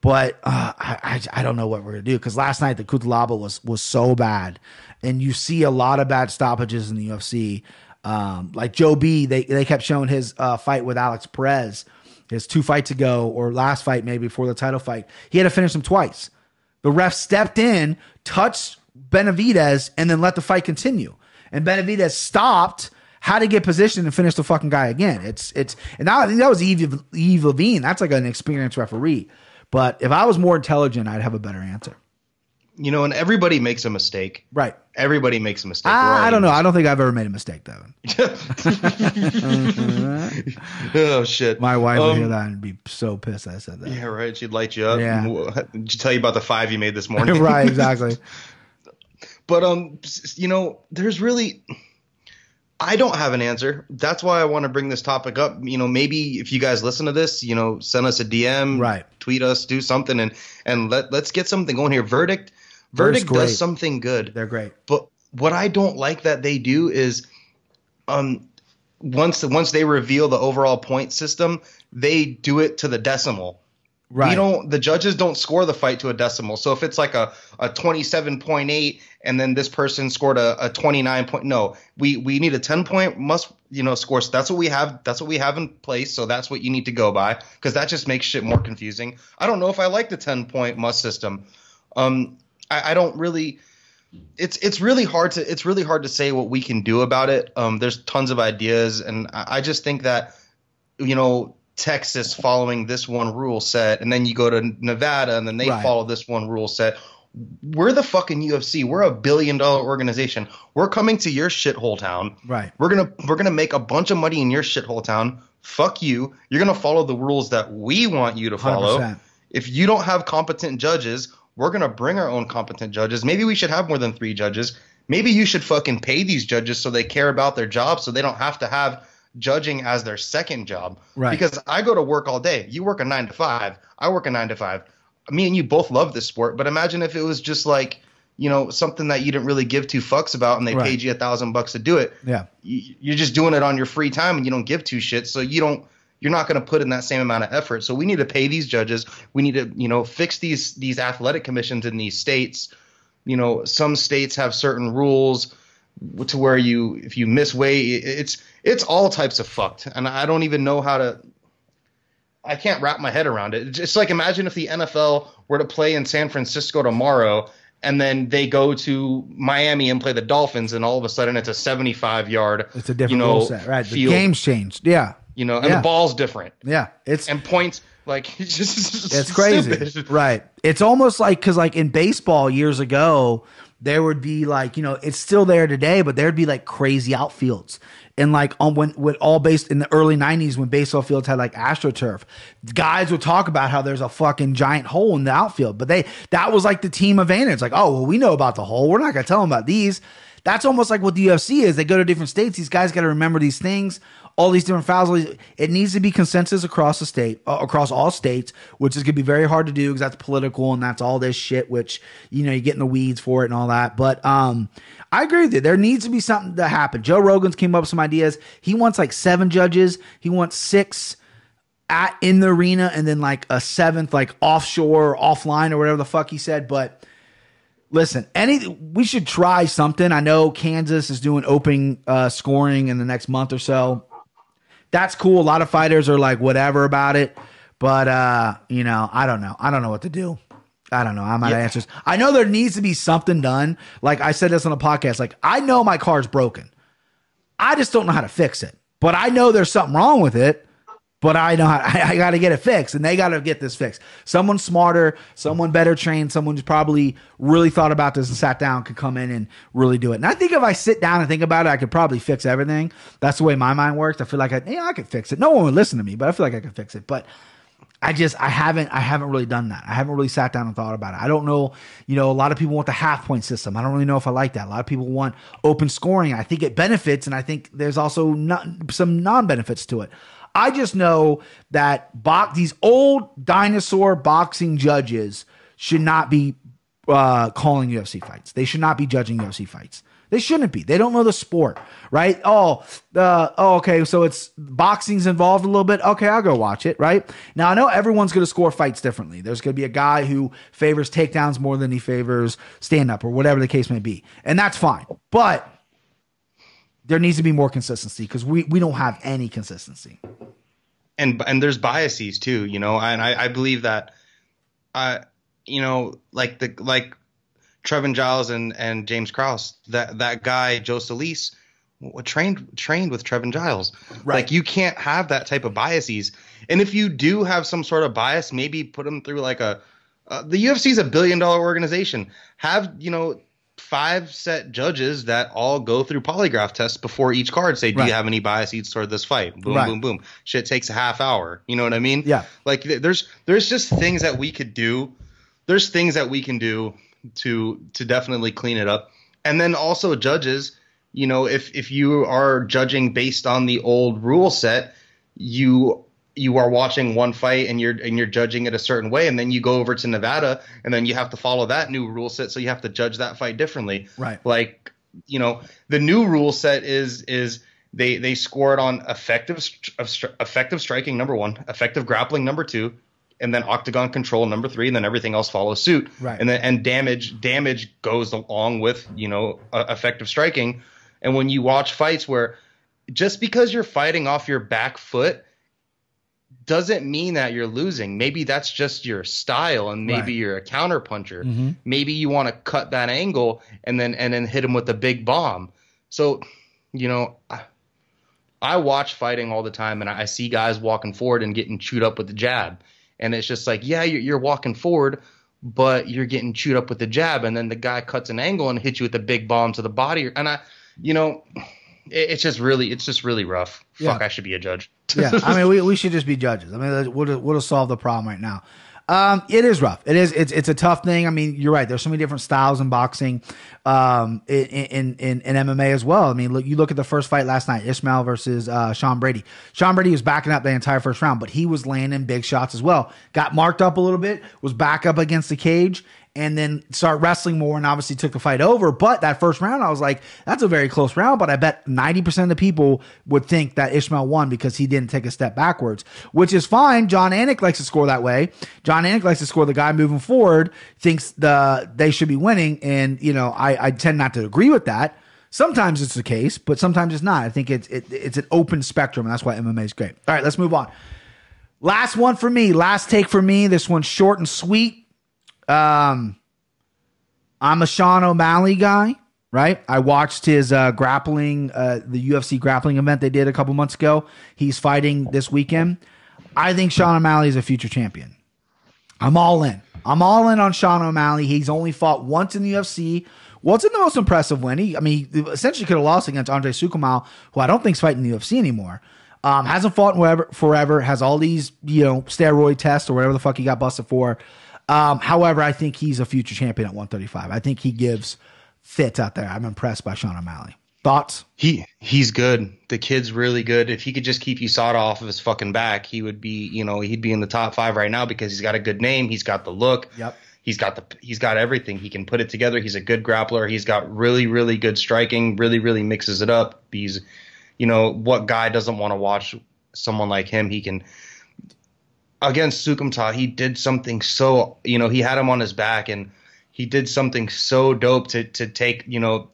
But uh, I, I I don't know what we're gonna do because last night the Cutelaba was was so bad, and you see a lot of bad stoppages in the UFC. Um, like Joe B, they they kept showing his uh, fight with Alex Perez, his two fights ago or last fight maybe before the title fight. He had to finish him twice. The ref stepped in, touched Benavidez, and then let the fight continue. And Benavidez stopped, had to get positioned and finish the fucking guy again. It's it's and I think that was Yves Yves Lavigne. That's like an experienced referee. But if I was more intelligent, I'd have a better answer. You know, and everybody makes a mistake. Right. Everybody makes a mistake. I, I don't know. I don't think I've ever made a mistake, though. <laughs> oh shit. My wife would Um, hear that and be so pissed I said that. Yeah, right. She'd light you up. Yeah. Did she tell you about the five you made this morning? <laughs> right, exactly. <laughs> But um, you know, there's really, I don't have an answer. That's why I want to bring this topic up. You know, maybe if you guys listen to this, you know, send us a DM, Right. Tweet us, do something, and and let let's get something going here. Verdict, verdict does something good. They're great. But what I don't like that they do is, um, once once they reveal the overall point system, they do it to the decimal. Right. We don't. The judges don't score the fight to a decimal. So if it's like a a twenty seven point eight, and then this person scored a, a twenty nine point, no, we we need a ten point must you know score. So that's what we have. That's what we have in place. So that's what you need to go by because that just makes shit more confusing. I don't know if I like the ten point must system. Um, I, I don't really. It's it's really hard to it's really hard to say what we can do about it. Um, there's tons of ideas, and I, I just think that you know Texas following this one rule set, and then you go to Nevada, and then they Right. follow this one rule set. We're the fucking UFC. We're a billion dollar organization. We're coming to your shithole town. Right. We're gonna we're gonna make a bunch of money in your shithole town. Fuck you. You're gonna follow the rules that we want you to follow. 100%. If you don't have competent judges, we're gonna bring our own competent judges. Maybe we should have more than three judges. Maybe you should fucking pay these judges so they care about their job, so they don't have to have judging as their second job. Right. Because I go to work all day. You work a nine to five. I work a nine to five. Me and you both love this sport, but imagine if it was just like, you know, something that you didn't really give two fucks about, and they Right. paid you a thousand bucks to do it Yeah. you- you're just doing it on your free time and you don't give two shits so you don't you're not going to put in that same amount of effort so we need to pay these judges we need to you know fix these these athletic commissions in these states you know some states have certain rules to where you if you miss weight it's it's all types of fucked and i don't even know how to i can't wrap my head around it it's like imagine if the nfl were to play in san francisco tomorrow and then they go to Miami and play the Dolphins, and all of a sudden it's a 75 yard. It's a different you know, set. Right. The field, game's changed. Yeah. You know, and Yeah. the ball's different, Yeah. It's and points like <laughs> it's just It's crazy. stupid. <laughs> Right. It's almost like because like in baseball years ago, there would be like you know it's still there today, but there'd be like crazy outfields. And like on when when all based in the early '90s when baseball fields had like astroturf, guys would talk about how there's a fucking giant hole in the outfield, but they that was like the team advantage. Like, oh well, we know about the hole. We're not gonna tell them about these. That's almost like what the UFC is. They go to different states. These guys got to remember these things all these different fouls. these- It needs to be consensus across the state, uh, across all states, which is going to be very hard to do because that's political and that's all this shit. Which you know you get in the weeds for it and all that. But um, I agree with you. There needs to be something to happen. Joe Rogan's came up with some ideas. He wants like seven judges. He wants six at in the arena and then like a seventh like offshore or offline or whatever the fuck he said. But listen, any we should try something. I know Kansas is doing open uh, scoring in the next month or so. That's cool. A lot of fighters are like whatever about it, but uh, you know, I don't know. I don't know what to do. I don't know. I'm out of answers. I know there needs to be something done. Like I said this on a podcast. Like I know my car's broken. I just don't know how to fix it. But I know there's something wrong with it. But I know how, <laughs> I, I got to get it fixed, and they got to get this fixed. Someone smarter, someone better trained, someone who's probably really thought about this and sat down could come in and really do it. And I think if I sit down and think about it, I could probably fix everything. That's the way my mind works. I feel like I, yeah, I could fix it. No one would listen to me, but I feel like I could fix it. But I just I haven't I haven't really done that. I haven't really sat down and thought about it. I don't know, you know, a lot of people want the half point system. I don't really know if I like that. A lot of people want open scoring. I think it benefits and I think there's also not some non-benefits to it. I just know that these old dinosaur boxing judges should not be uh, calling UFC fights. They should not be judging UFC fights. They shouldn't be. They don't know the sport, right? Oh, the oh, okay. So it's boxing's involved a little bit. Okay, I'll go watch it. Right now, I know everyone's going to score fights differently. There's going to be a guy who favors takedowns more than he favors stand up or whatever the case may be, and that's fine. But there needs to be more consistency because we we don't have any consistency. and and there's biases too, you know, and I, I believe that, uh, you know, like the like Trevin Giles and and James Krause, that that guy Joe Soliz, trained trained with Trevin Giles. Right. Like you can't have that type of biases, and if you do have some sort of bias, maybe put them through like a Uh, the UFC is a billion dollar organization. Have you know five set judges that all go through polygraph tests before each card. Say, do Right. you have any biases toward this fight? Boom, Right. boom, boom. Shit takes a half hour. You know what I mean? Yeah. Like th- there's there's just things that we could do. There's things that we can do to to definitely clean it up. And then also judges, you know, if if you are judging based on the old rule set, you you are watching one fight and you're and you're judging it a certain way and then you go over to Nevada and then you have to follow that new rule set so you have to judge that fight differently. Right. Like, you know, the new rule set is is they they score it on effective st- of stri- effective striking number 1, effective grappling number 2, and then octagon control number 3 and then everything else follows suit. Right. And then and damage damage goes along with, you know, uh, effective striking. And when you watch fights where just because you're fighting off your back foot doesn't mean that you're losing. Maybe that's just your style, and maybe Right. you're a counter puncher. Mhm. Maybe you want to cut that angle and then and then hit him with a big bomb. So, you know, I, I watch fighting all the time, and I see guys walking forward and getting chewed up with the jab, and it's just like, yeah, you're, you're walking forward, but you're getting chewed up with the jab, and then the guy cuts an angle and hits you with a big bomb to the body, and I, you know. It- It's just really, it's just really rough. Yeah. Fuck, I should be a judge. <laughs> yeah, I mean, we, we should just be judges. I mean, we'll we'll solve the problem right now. Um, it is rough. It is. It's it's a tough thing. I mean, you're right. There's so many different styles in boxing, um, in in in, in MMA as well. I mean, look, you look at the first fight last night, Ishmael versus uh, Sean Brady. Sean Brady was backing up the entire first round, but he was landing big shots as well. Got marked up a little bit, was back up against the cage, and then start wrestling more and obviously took the fight over. But that first round, I was like, that's a very close round. But I bet 90% of the people would think that Ishmael won because he didn't take a step backwards, which is fine. Jon Anik likes to score that way. Jon Anik likes to score the guy moving forward, thinks the they should be winning. And, you know, I, I tend not to agree with that. Sometimes it's the case, but sometimes it's not. I think it's it, it's an open spectrum, and that's why MMA is great. All right, let's move on. Last one for me, last take for me. This one's short and sweet. Um, I'm a Sean O'Malley guy, right? I watched his uh, grappling, uh, the UFC grappling event they did a couple months ago. He's fighting this weekend. I think Sean O'Malley is a future champion. I'm all in. I'm all in on Sean O'Malley. He's only fought once in the UFC. Wasn't the most impressive win. He, I mean, he essentially could have lost against Andre Soukhamthath, who I don't think's fighting the UFC anymore. Um, hasn't fought forever, forever. Has all these, you know, steroid tests or whatever the fuck he got busted for. Um, however, I think he's a future champion at 135. I think he gives fits out there. I'm impressed by Sean O'Malley. Thoughts? He he's good. The kid's really good. If he could just keep USADA off of his fucking back, he would be, you know, he'd be in the top five right now because he's got a good name. He's got the look. Yep. He's got the he's got everything. He can put it together. He's a good grappler. He's got really really good striking. Really really mixes it up. He's, you know, what guy doesn't want to watch someone like him? He can. Against Soukhamthath, he did something so you know he had him on his back and he did something so dope to to take you know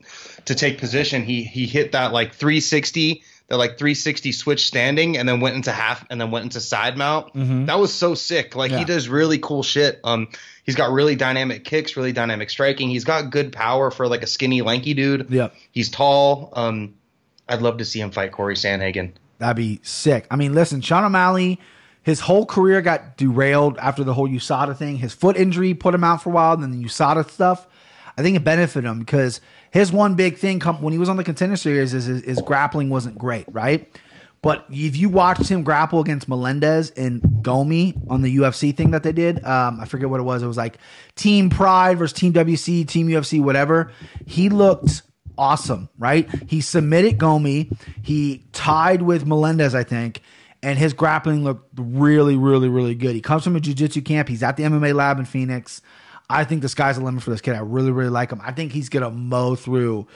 to take position. He he hit that like 360, that like 360 switch standing, and then went into half, and then went into side mount. That was so sick. Like Yeah. he does really cool shit. Um, he's got really dynamic kicks, really dynamic striking. He's got good power for like a skinny, lanky dude. Yeah, He's tall. Um, I'd love to see him fight Corey Sandhagen. That'd be sick. I mean, listen, Sean O'Malley, his whole career got derailed after the whole USADA thing. His foot injury put him out for a while, and then the USADA stuff. I think it benefited him because his one big thing come, when he was on the contender series is his, his grappling wasn't great, right? But if you watched him grapple against Melendez and Gomi on the UFC thing that they did, um, I forget what it was. It was like Team Pride versus Team WC, Team UFC, whatever. He looked awesome, right? He submitted Gomi. He tied with Melendez, I think, and his grappling looked really, really, really good. He comes from a jiu-jitsu camp. He's at the MMA lab in Phoenix. I think the sky's the limit for this kid. I really, really like him. I think he's gonna mow through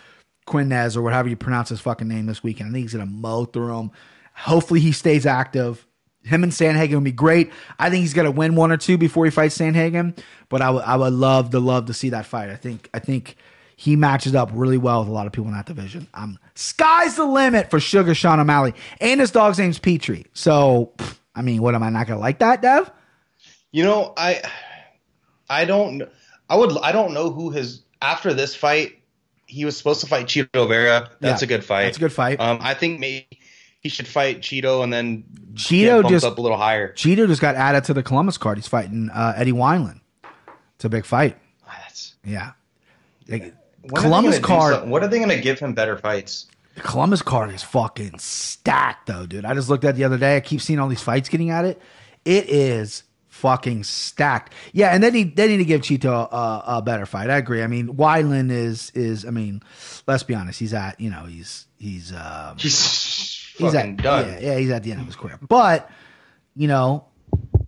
Quinez or whatever you pronounce his fucking name this weekend. I think he's gonna mow through him. Hopefully he stays active. Him and Sandhagen would be great. I think he's gonna win one or two before he fights Sandhagen. But I would I would love to love to see that fight. I think I think he matches up really well with a lot of people in that division. Um, sky's the limit for Sugar Sean O'Malley, and his dog's name's Petrie. So, I mean, what am I not gonna like that, Dev? You know, I I don't I would I don't know who his after this fight he was supposed to fight Chito Vera. That's Yeah, a good fight. that's a good fight. Um, I think maybe he should fight Chito and then Chito just- up a little higher. Chito just got added to the Columbus card. He's fighting uh, Eddie Wineland. It's a big fight. That's, Yeah. Like, when Columbus card. What are they going to give him better fights? The Columbus card is fucking stacked, though, dude. I just looked at it the other day. I keep seeing all these fights getting at it. It is fucking stacked. Yeah, and they need they need to give Chito a, a better fight. I agree. I mean, Wineland is is. I mean, let's be honest. He's at you know he's he's um, He's, he's fucking at done. Yeah, yeah, he's at the end of his career. But you know,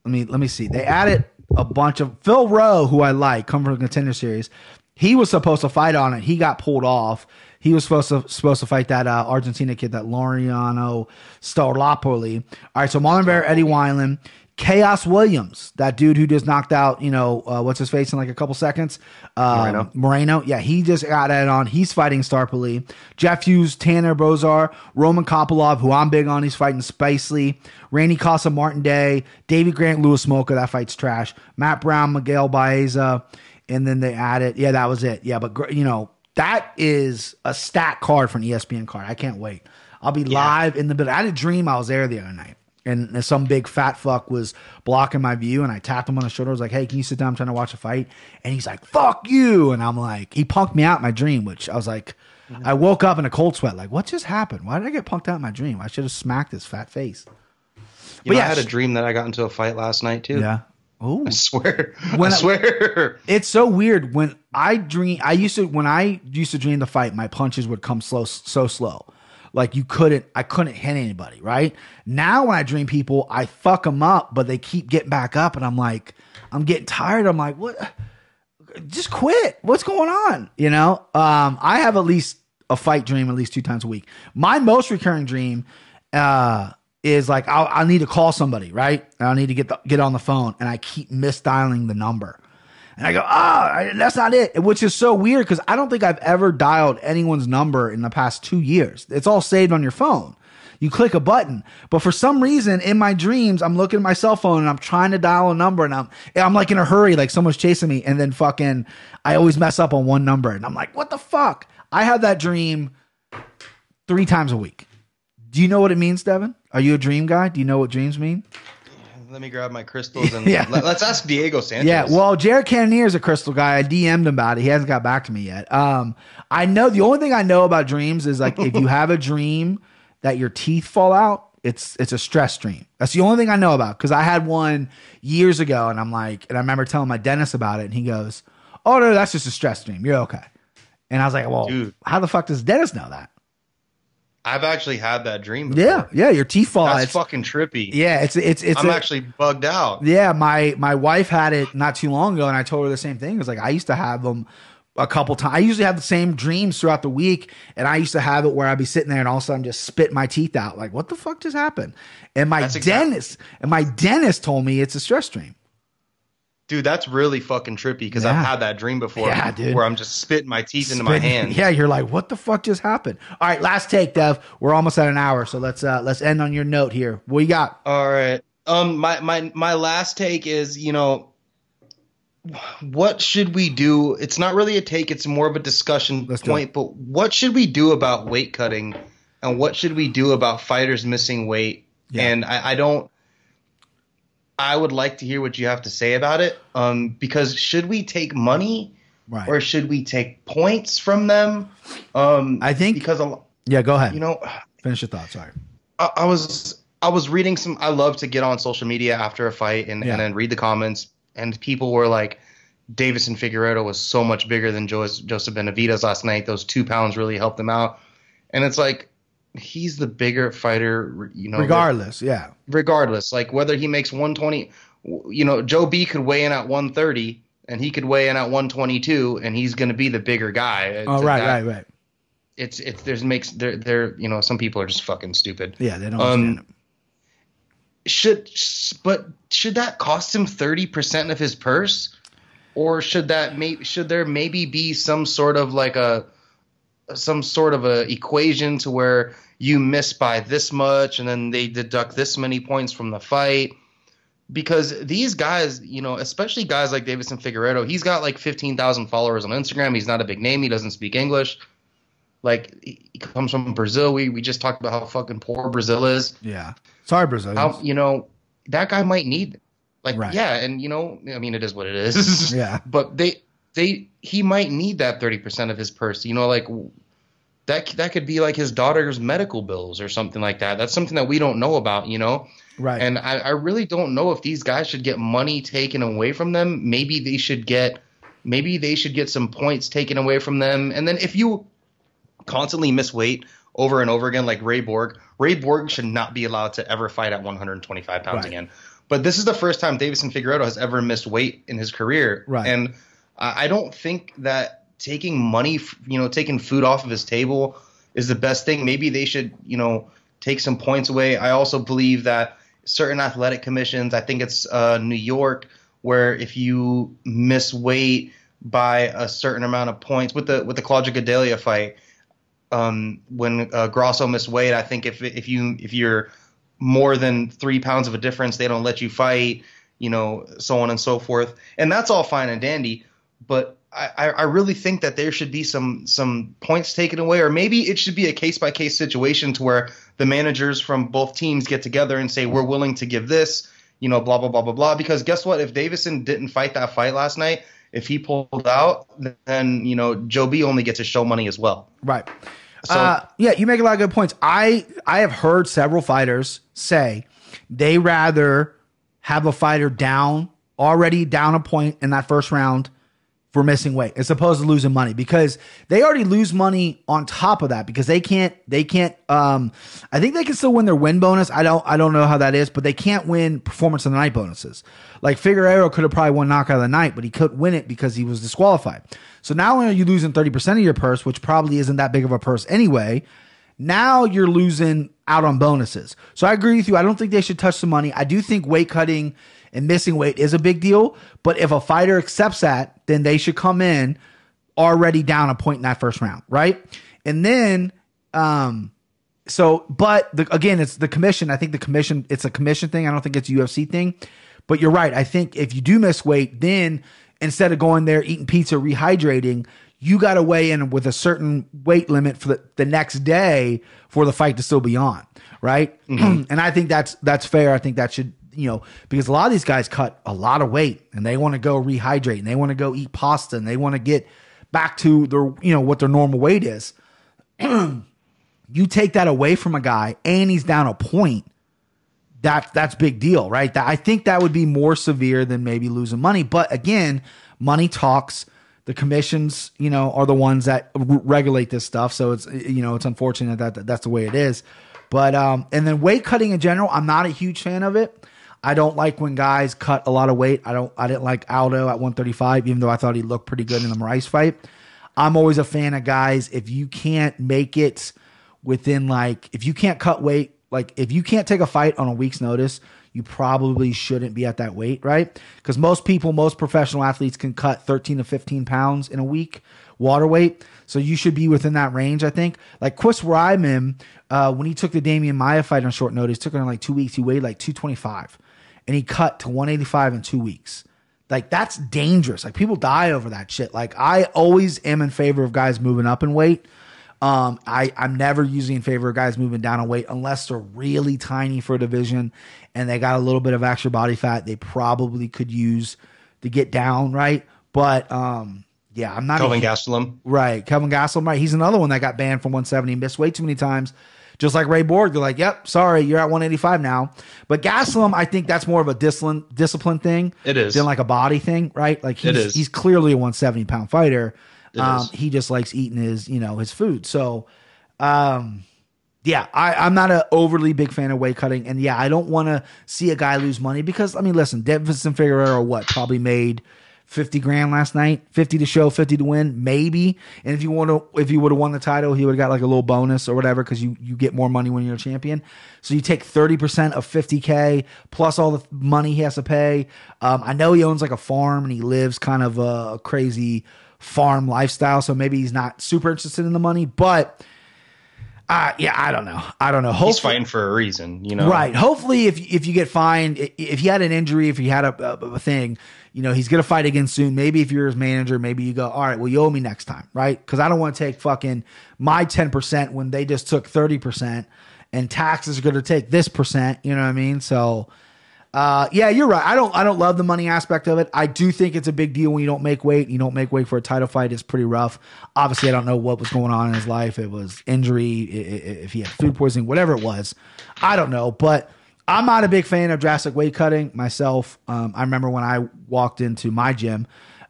let me let me see. They added a bunch of Phil Rowe, who I like, come from the contender series. He was supposed to fight on it. He got pulled off. He was supposed to supposed to fight that uh, Argentina kid, that Laureano Staropoli. All right, so Marlon Vera, Eddie Wineland, Khaos Williams, that dude who just knocked out, you know, uh, what's his face in like a couple seconds. Um, Moreno. Moreno, yeah, he just got it on. He's fighting Staropoli. Jeff Hughes, Tanner Boser, Roman Kopylov, who I'm big on. He's fighting Spicely. Randy Casa, Martin Day, Davey Grant, Louis Smolka. That fight's trash. Matt Brown, Miguel Baeza, and then they added. Yeah, that was it. Yeah, but you know that is a stat card for an ESPN card. I can't wait. I'll be live in the building. I had a dream I was there the other night. And some big fat fuck was blocking my view, and I tapped him on the shoulder. I was like, "Hey, can you sit down? I'm trying to watch a fight." And he's like, "Fuck you!" And I'm like, he punked me out in my dream, which I was like, mm-hmm. I woke up in a cold sweat. Like, what just happened? Why did I get punked out in my dream? I should have smacked his fat face. You know, yeah, I had a dream that I got into a fight last night too. Yeah. Oh, I swear. When I I- swear. it's so weird when I dream. I used to when I used to dream the fight, my punches would come slow, so slow, like you couldn't. I couldn't hit anybody. Right now, when I dream people, I fuck them up, but they keep getting back up, and I'm like, I'm getting tired. I'm like, what? Just quit. What's going on? You know. Um, I have at least a fight dream at least two times a week. My most recurring dream. Uh, is like I'll, I need to call somebody, right? And I need to get the, get on the phone, and I keep misdialing the number, and I go, ah, that's not it, which is so weird because I don't think I've ever dialed anyone's number in the past two years. It's all saved on your phone. You click a button, but for some reason in my dreams, I'm looking at my cell phone and I'm trying to dial a number, and I'm I'm like in a hurry, like someone's chasing me, and then fucking I always mess up on one number, and I'm like, what the fuck? I have that dream three times a week. Do you know what it means, Devin? Are you a dream guy? Do you know what dreams mean? Let me grab my crystals and <laughs> Yeah. let, us ask Diego Sanchez. Yeah, well, Jared Cannonier is a crystal guy. I DM'd him about it. He hasn't got back to me yet. Um, I know the only thing I know about dreams is like if you have a dream that your teeth fall out, it's it's a stress dream. That's the only thing I know about because I had one years ago, and I'm like, and I remember telling my dentist about it, and he goes, "Oh no, that's just a stress dream. You're okay." And I was like, "Well, Dude. how the fuck does dentist know that?" I've actually had that dream. Before. Yeah, yeah, your teeth fall out. that's It's- fucking trippy. yeah, it's it's it's I'm a- actually bugged out. Yeah, my my wife had it not too long ago, and I told her the same thing. It was like I used to have them a couple times. I usually have the same dreams throughout the week, and I used to have it where I'd be sitting there and all of a sudden just spit my teeth out. Like, what the fuck just happened? And my That's exactly- dentist and my dentist told me it's a stress dream. Dude, that's really fucking trippy because Yeah. I've had that dream before Yeah, dude. where I'm just spitting my teeth into my hand. <laughs> Yeah, you're like, what the fuck just happened? All right, last take, Dev. We're almost at an hour, so let's uh let's end on your note here. What you got? All right. Um my my my last take is, you know, what should we do? It's not really a take, it's more of a discussion Let's point, but what should we do about weight cutting and what should we do about fighters missing weight? Yeah. And I, I don't I would like to hear what you have to say about it. Um because should we take money Right. or should we take points from them? Um I think- because a, yeah, go ahead. you know Finish your thoughts. Sorry. I, I was I was reading some. I love to get on social media after a fight and, Yeah. and then read the comments. And people were like, Deiveson Figueiredo was so much bigger than Joseph, Joseph Benavidez last night. Those two pounds really helped him out. And it's like he's the bigger fighter. You know, Regardless, yeah. regardless, like whether he makes 120. You know, Joe B could weigh in at 130. And he could weigh in at 122, and he's going to be the bigger guy. Oh, right, that- right, right. It's it's there's makes they're they're you know some people are just fucking stupid Yeah, they don't Um, should but should that cost him 30% of his purse or should that may, should there maybe be some sort of like a some sort of a equation to where you miss by this much and then they deduct this many points from the fight because these guys, you know, especially guys like Deiveson Figueiredo, he's got like 15,000 followers on Instagram. He's not a big name. He doesn't speak English. Like he comes from Brazil. We we just talked about how fucking poor Brazil is Yeah. Sorry, Brazilians. how you know that guy might need Like, Right. yeah, and you know, I mean, it is what it is. Yeah. <laughs> But they, they, he might need that thirty percent of his purse. You know, like that. That could be like his daughter's medical bills or something like that. That's something that we don't know about. You know. Right. And I, I really don't know if these guys should get money taken away from them. Maybe they should get maybe they should get some points taken away from them. And then if you constantly miss weight over and over again, like Ray Borg, Ray Borg should not be allowed to ever fight at 125 pounds Right. again. But this is the first time Deiveson Figueiredo has ever missed weight in his career. Right. And I don't think that taking money, you know, taking food off of his table is the best thing. Maybe they should, you know, take some points away. I also believe that certain athletic commissions, I think it's uh, New York, where if you miss weight by a certain amount of points with the with the Claudia Gadelha fight, um, when uh, Grasso missed weight, I think if if you if you're more than three pounds of a difference, they don't let you fight, you know, so on and so forth, and that's all fine and dandy. But I, I really think that there should be some some points taken away, or maybe it should be a case by case situation to where the managers from both teams get together and say we're willing to give this, you know, blah blah blah blah blah. Because guess what? If Deiveson didn't fight that fight last night, if he pulled out, then you know Joe B only gets his show money as well. Right. So- uh, yeah, you make a lot of good points. I I have heard several fighters say they rather have a fighter down already down a point in that first round for missing weight as opposed to losing money because they already lose money on top of that because they can't they can't um I think they can still win their win bonus. I don't I don't know how that is, but they can't win performance of the night bonuses. Like Figueiredo could have probably won knockout of the night, but he couldn't win it because he was disqualified. So not only are you losing 30% of your purse, which probably isn't that big of a purse anyway, now you're losing out on bonuses. So I agree with you. I don't think they should touch the money. I do think weight cutting and missing weight is a big deal. But if a fighter accepts that, then they should come in already down a point in that first round, right? And then, um, so, but the, again, it's the commission. I think the commission, it's a commission thing. I don't think it's a UFC thing. But you're right. I think if you do miss weight, then instead of going there eating pizza, rehydrating, you got to weigh in with a certain weight limit for the, the next day for the fight to still be on, right? <clears throat> and I think that's that's fair. I think that should you know because a lot of these guys cut a lot of weight and they want to go rehydrate and they want to go eat pasta and they want to get back to their you know what their normal weight is. <clears throat> you take that away from a guy and he's down a point that that's big deal, right? That I think that would be more severe than maybe losing money. But again, money talks. The commissions, you know, are the ones that r- regulate this stuff. So it's you know it's unfortunate that, that that's the way it is. But um, and then weight cutting in general, I'm not a huge fan of it. I don't like when guys cut a lot of weight. I don't. I didn't like Aldo at 135, even though I thought he looked pretty good in the Moraes fight. I'm always a fan of guys if you can't make it within like if you can't cut weight, like if you can't take a fight on a week's notice, you probably shouldn't be at that weight, right? Because most people, most professional athletes can cut 13 to 15 pounds in a week water weight. So you should be within that range, I think. Like Chris Weidman, uh, when he took the Demian Maia fight on short notice, took it in like two weeks, he weighed like 225 and he cut to 185 in two weeks. Like that's dangerous. Like people die over that shit. Like I always am in favor of guys moving up in weight. Um, I, I'm never usually in favor of guys moving down in weight unless they're really tiny for a division and they got a little bit of extra body fat they probably could use to get down, right? But um, yeah, I'm not Kelvin a, Gastelum. Right. Kelvin Gastelum, right. He's another one that got banned from 170, missed way too many times. Just like Ray Borg, they're like, yep, sorry, you're at 185 now. But Gastelum, I think that's more of a discipline discipline thing. It is. Than like a body thing, right? Like he's, It is. he's clearly a 170 pound fighter. Um, is. he just likes eating his, you know, his food. So, um, yeah, I, I'm not an overly big fan of weight cutting. And yeah, I don't want to see a guy lose money because, I mean, listen, Deiveson Figueiredo, what, probably made 50 grand last night, 50 to show, 50 to win, maybe. And if you want to, if he would have won the title, he would have got like a little bonus or whatever because you, you get more money when you're a champion. So you take 30% of 50K plus all the money he has to pay. Um, I know he owns like a farm and he lives kind of a crazy farm lifestyle. So maybe he's not super interested in the money, but uh, yeah, I don't know. I don't know. He's fighting for a reason, you know. Right. Hopefully, if if you get fined, if he had an injury, if he had a, a, a thing, you know, he's gonna fight again soon. Maybe if you're his manager, maybe you go, all right, well, you owe me next time, right? Because I don't want to take fucking my ten percent when they just took thirty percent, and taxes are gonna take this percent. You know what I mean? So, Uh, yeah, you're right. I don't I don't love the money aspect of it. I do think it's a big deal when you don't make weight. You don't make weight for a title fight. It's pretty rough. Obviously, I don't know what was going on in his life. It was injury, if he had food poisoning, whatever it was. I don't know, but I'm not a big fan of drastic weight cutting myself. Um, I remember when I walked into my gym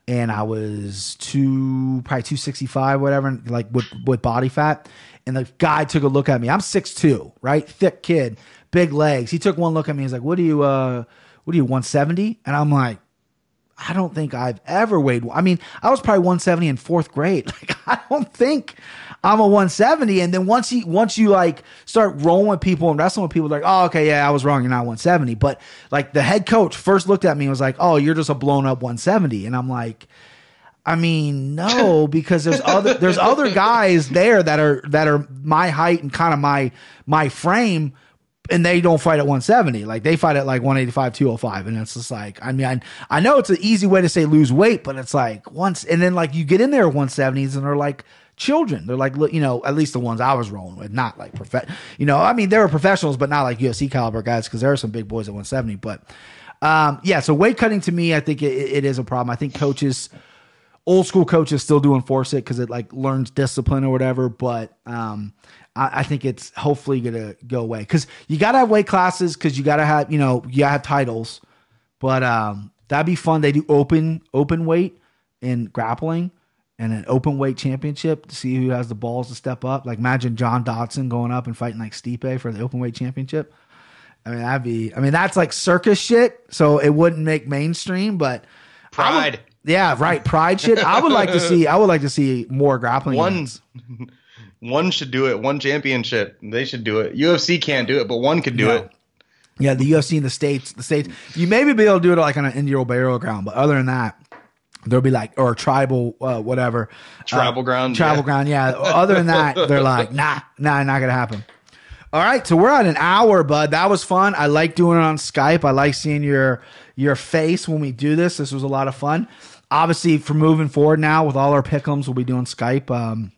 and I was two, probably 265, whatever, like with, with body fat. And the guy took a look at me. I'm 6'2, right? Thick kid, big legs. He took one look at me. He's like, what are you, uh, what are you, 170? And I'm like, I don't think I've ever weighed. I mean, I was probably 170 in fourth grade. <laughs> Like, <laughs> I don't think I'm a 170. And then once you once you like start rolling with people and wrestling with people, like, oh, okay, yeah, I was wrong. You're not 170. But like the head coach first looked at me and was like, oh, you're just a blown up 170. And I'm like, I mean, no, <laughs> because there's other there's other guys there that are that are my height and kind of my my frame, and they don't fight at 170. Like they fight at like 185, 205, and it's just like I mean, I, I know it's an easy way to say lose weight, but it's like once and then like you get in there at 170s and they're like children. They're like you know at least the ones I was rolling with, not like prof. You know, I mean they were professionals, but not like UFC caliber guys because there are some big boys at 170. But um, yeah, so weight cutting to me, I think it, it is a problem. I think coaches old school coaches still do enforce it because it like learns discipline or whatever. But um, I, I think it's hopefully gonna go away because you gotta have weight classes because you gotta have you know you gotta have titles. But um, that'd be fun. They do open open weight in grappling and an open weight championship to see who has the balls to step up. Like imagine John Dodson going up and fighting like Stipe for the open weight championship. I mean that'd be. I mean that's like circus shit. So it wouldn't make mainstream, but I would- Pride. yeah, right. Pride shit. I would like to see. I would like to see more grappling. One, events. <laughs> one should do it. One championship. They should do it. UFC can't do it, but one could do No. it. Yeah, the UFC in the states. The states. You maybe be able to do it like on an Indio burial ground, but other than that, there'll be like or tribal uh, whatever Tribal Uh, ground, Tribal yeah. ground. Yeah. Other than that, <laughs> they're like nah, nah, not gonna happen. All right, so we're at an hour, bud. That was fun. I like doing it on Skype. I like seeing your your face when we do this. This was a lot of fun. Obviously, for moving forward now with all our pickums, we'll be doing Skype. Um,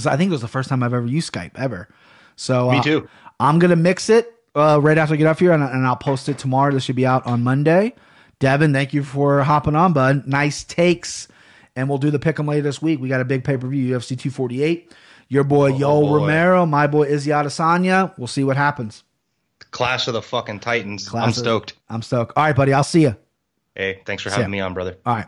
so I think it was the first time I've ever used Skype ever. So Me uh, too. I'm gonna mix it uh, right after I get off here, and, and I'll post it tomorrow. This should be out on Monday. Devin, thank you for hopping on, bud. Nice takes, and we'll do the pick 'em later this week. We got a big pay per view, UFC 248. Your boy Yo Oh, boy. Romero, my boy Izzy Adesanya. We'll see what happens. Clash of the fucking Titans. I'm of- stoked. I'm stoked. All right, buddy. I'll see you. Hey, thanks for ya. having me on, brother. All right.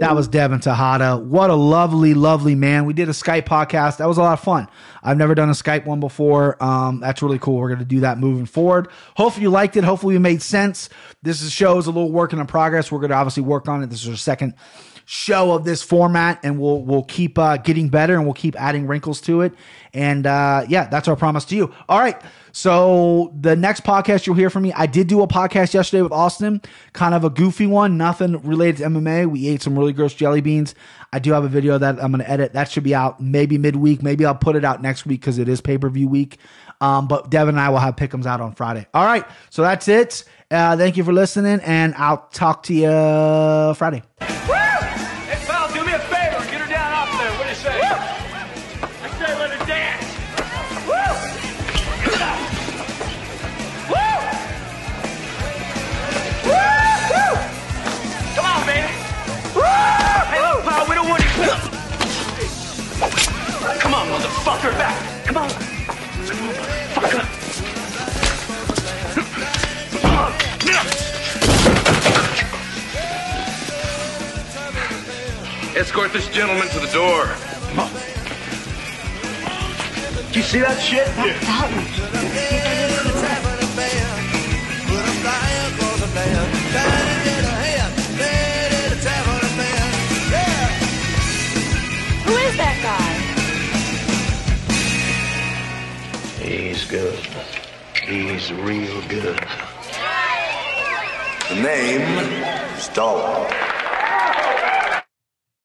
That was Devin Tejada. What a lovely, lovely man. We did a Skype podcast. That was a lot of fun. I've never done a Skype one before. Um, that's really cool. We're going to do that moving forward. Hopefully you liked it. Hopefully it made sense. This is show is a little work in progress. We're going to obviously work on it. This is our second show of this format and we'll we'll keep uh, getting better and we'll keep adding wrinkles to it. And uh, yeah that's our promise to you. All right. So the next podcast you'll hear from me i did do a podcast yesterday with austin. Kind of a goofy one nothing related to mma we ate some really gross jelly beans. I do have a video that i'm going to edit. That should be out maybe midweek. Maybe i'll put it out next week because it is pay-per-view week. Um, but devin and i will have pickums out on friday. All right. So that's it. Uh, thank you for listening and i'll talk to you friday Escort this gentleman to the door. Do you see that shit? Who is that guy? He's good. He's real good. The name, Stallone.